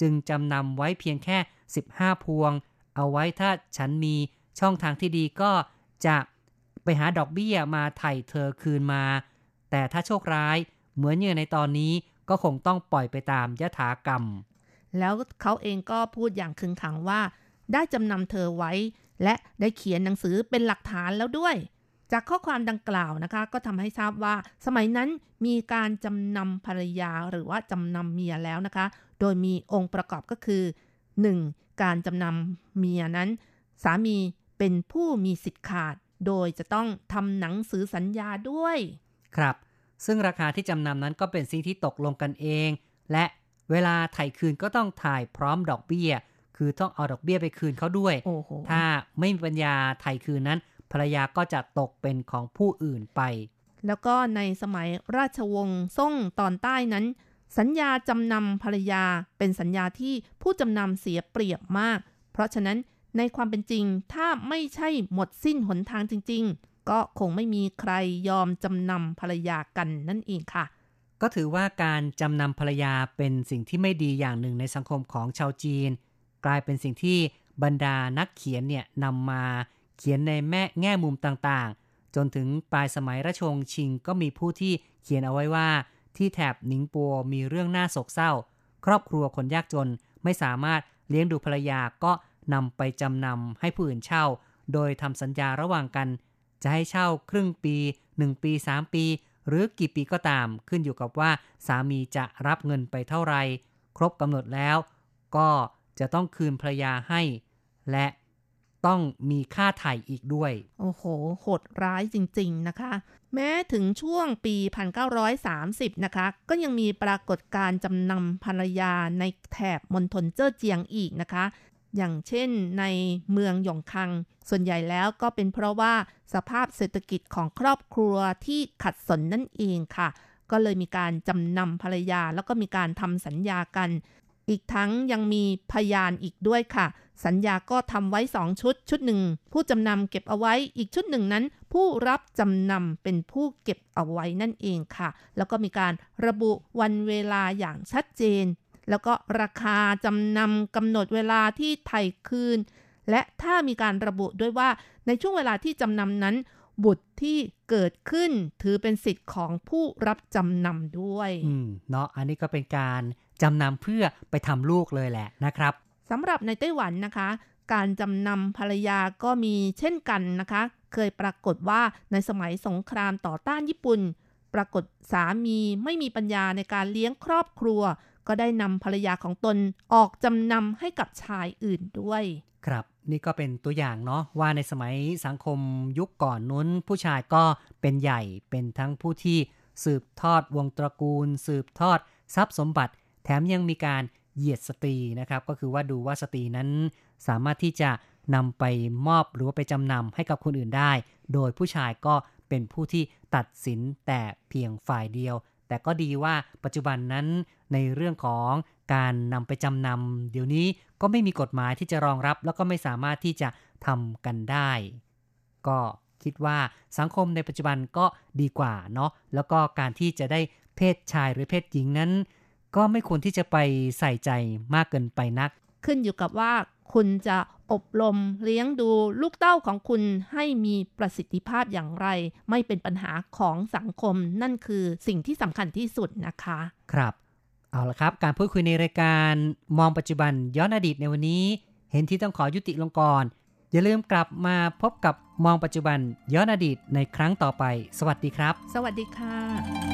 จึงจำนำไว้เพียงแค่ 15 พวง เอาไว้ถ้าฉันมีช่องทางที่ดีก็จะไปหาดอกเบี้ยมาไถ่เธอคืนมา แต่ถ้าโชคร้ายเหมือนอย่างในตอนนี้ก็คงต้องปล่อยไปตามยถากรรม แล้วเขาเองก็พูดอย่างคึงขังว่า ได้จำนำเธอไว้ และได้เขียนหนังสือเป็นหลักฐานแล้วด้วย จากข้อความดังกล่าวนะคะ ก็ทำให้ทราบว่า สมัยนั้นมีการจำนำภรรยาหรือว่าจำนำเมียแล้วนะคะ โดยมีองค์ประกอบก็คือ 1. การจำนำเมียนั้น สามีเป็นผู้มีสิทธิ์ขาด โดยจะต้องทำหนังสือสัญญาด้วย ครับ ซึ่งราคาที่จำนำนั้นก็เป็นสิ่งที่ตกลงกันเอง และเวลาถ่ายคืนก็ต้องถ่ายพร้อมดอกเบี้ย คือต้องเอาดอกเบี้ยไปคืนเขาด้วยโอ้โหถ้าไม่มีปัญญาถ่ายคืนนั้น ภรรยาก็จะตกเป็นของผู้อื่นไป แล้วก็ในสมัยราชวงศ์ซ่งตอนใต้นั้น สัญญาจำนำภรรยาเป็นสัญญาที่ผู้จำนำเสียเปรียบมาก เพราะฉะนั้นในความเป็นจริงถ้าไม่ใช่หมดสิ้นหนทางจริงๆ ก็คงไม่มีใครยอมจำนำภรรยากันนั่นเองค่ะ ก็ถือว่าการจำนำภรรยาเป็นสิ่งที่ไม่ดีอย่างหนึ่งในสังคมของชาวจีน กลายเป็นสิ่งที่บรรดานักเขียนเนี่ยนำมาเขียนในแม่แง่มุมต่างๆ จนถึงปลายสมัยราชวงศ์ชิงก็มีผู้ที่เขียนเอาไว้ว่า ที่แถบหนิงปัวมีเรื่องน่าโศกเศร้า ครอบครัวคนยากจนไม่สามารถเลี้ยงดูภรรยาก็นำไปจำนำให้ผู้อื่นเช่า โดยทำสัญญาระหว่างกัน จะให้เช่าครึ่งปี 1 ปี 3 ปี หรือกี่ปีก็ตาม ขึ้นอยู่กับว่าสามีจะรับเงินไปเท่าไรครบกำหนดแล้ว ก็จะต้องคืนภรรยาให้ และต้องมีค่าถ่ายอีกด้วย โอ้โห โหดร้ายจริงๆนะคะ แม้ถึงช่วงปี 1930 นะคะ ก็ยังมีปรากฏการณ์จำนำภรรยาในแถบมณฑลเจ้อเจียงอีกนะคะ อย่างเช่นในเมืองหยงคัง ส่วนใหญ่แล้วก็เป็นเพราะว่าสภาพเศรษฐกิจของครอบครัวที่ขัดสนนั่นเองค่ะ ก็เลยมีการจำนำภรรยาแล้วก็มีการทำสัญญากัน อีกทั้งยังมีพยานอีกด้วยค่ะ สัญญาก็ทำไว้2ชุด ชุดหนึ่ง ผู้จำนำเก็บเอาไว้อีกชุดหนึ่งนั้น ผู้รับจำนำเป็นผู้เก็บเอาไว้นั่นเองค่ะ แล้วก็มีการระบุวันเวลาอย่างชัดเจน แล้วก็ราคาจำนำกำหนดเวลาที่ไถ่คืน และถ้ามีการระบุด้วยว่าในช่วงเวลาที่จำนำนั้น บุตรที่เกิดขึ้นถือเป็นสิทธิ์ของผู้รับจำนำด้วยอืมเนาะอันนี้ก็เป็นการจำนำเพื่อไปทำลูกเลยแหละนะครับสำหรับในไต้หวันนะคะ การจำนำภรรยาก็มีเช่นกันนะคะ เคยปรากฏว่าในสมัยสงครามต่อต้านญี่ปุ่น ปรากฏสามีไม่มีปัญญาในการเลี้ยงครอบครัว ก็ได้นำภรรยาของตนออกจำนำให้กับชายอื่นด้วย ครับนี่ก็เป็นตัวอย่างเนาะว่าในสมัยสังคมยุคก่อนนู้น ผู้ชายก็เป็นใหญ่เป็นทั้งผู้ที่สืบทอดวงตระกูล สืบทอดทรัพย์สมบัติ แถมยังมีการเหยียดสตรีนะครับ ก็คือว่าดูว่าสตรีนั้น สามารถที่จะนำไปมอบหรือว่าไปจำนำให้กับคนอื่นได้ โดยผู้ชายก็เป็นผู้ที่ตัดสินแต่เพียงฝ่ายเดียว แต่ก็ดีว่าปัจจุบันนั้นในเรื่องของการนำไปจำนำเดี๋ยวนี้ก็ไม่มีกฎหมายที่จะรองรับ แล้วก็ไม่สามารถที่จะทำกันได้ ก็คิดว่าสังคมในปัจจุบันก็ดีกว่าเนาะแล้วก็การที่จะได้เพศชายหรือเพศหญิงนั้น ก็ไม่ควรที่จะไปใส่ใจมากเกินไปนัก ขึ้นอยู่กับว่าคุณจะ อบรม เลี้ยงดูลูกเต้าของคุณให้มีประสิทธิภาพอย่างไร ไม่เป็นปัญหาของสังคม นั่นคือสิ่งที่สำคัญที่สุดนะคะ ครับ เอาละครับ การพูดคุยในรายการมองปัจจุบันย้อนอดีตในวันนี้ เห็นที่ต้องขอยุติลงก่อนอย่าลืมกลับมาพบกับมองปัจจุบันย้อนอดีตในครั้งต่อไป สวัสดีครับ สวัสดีค่ะ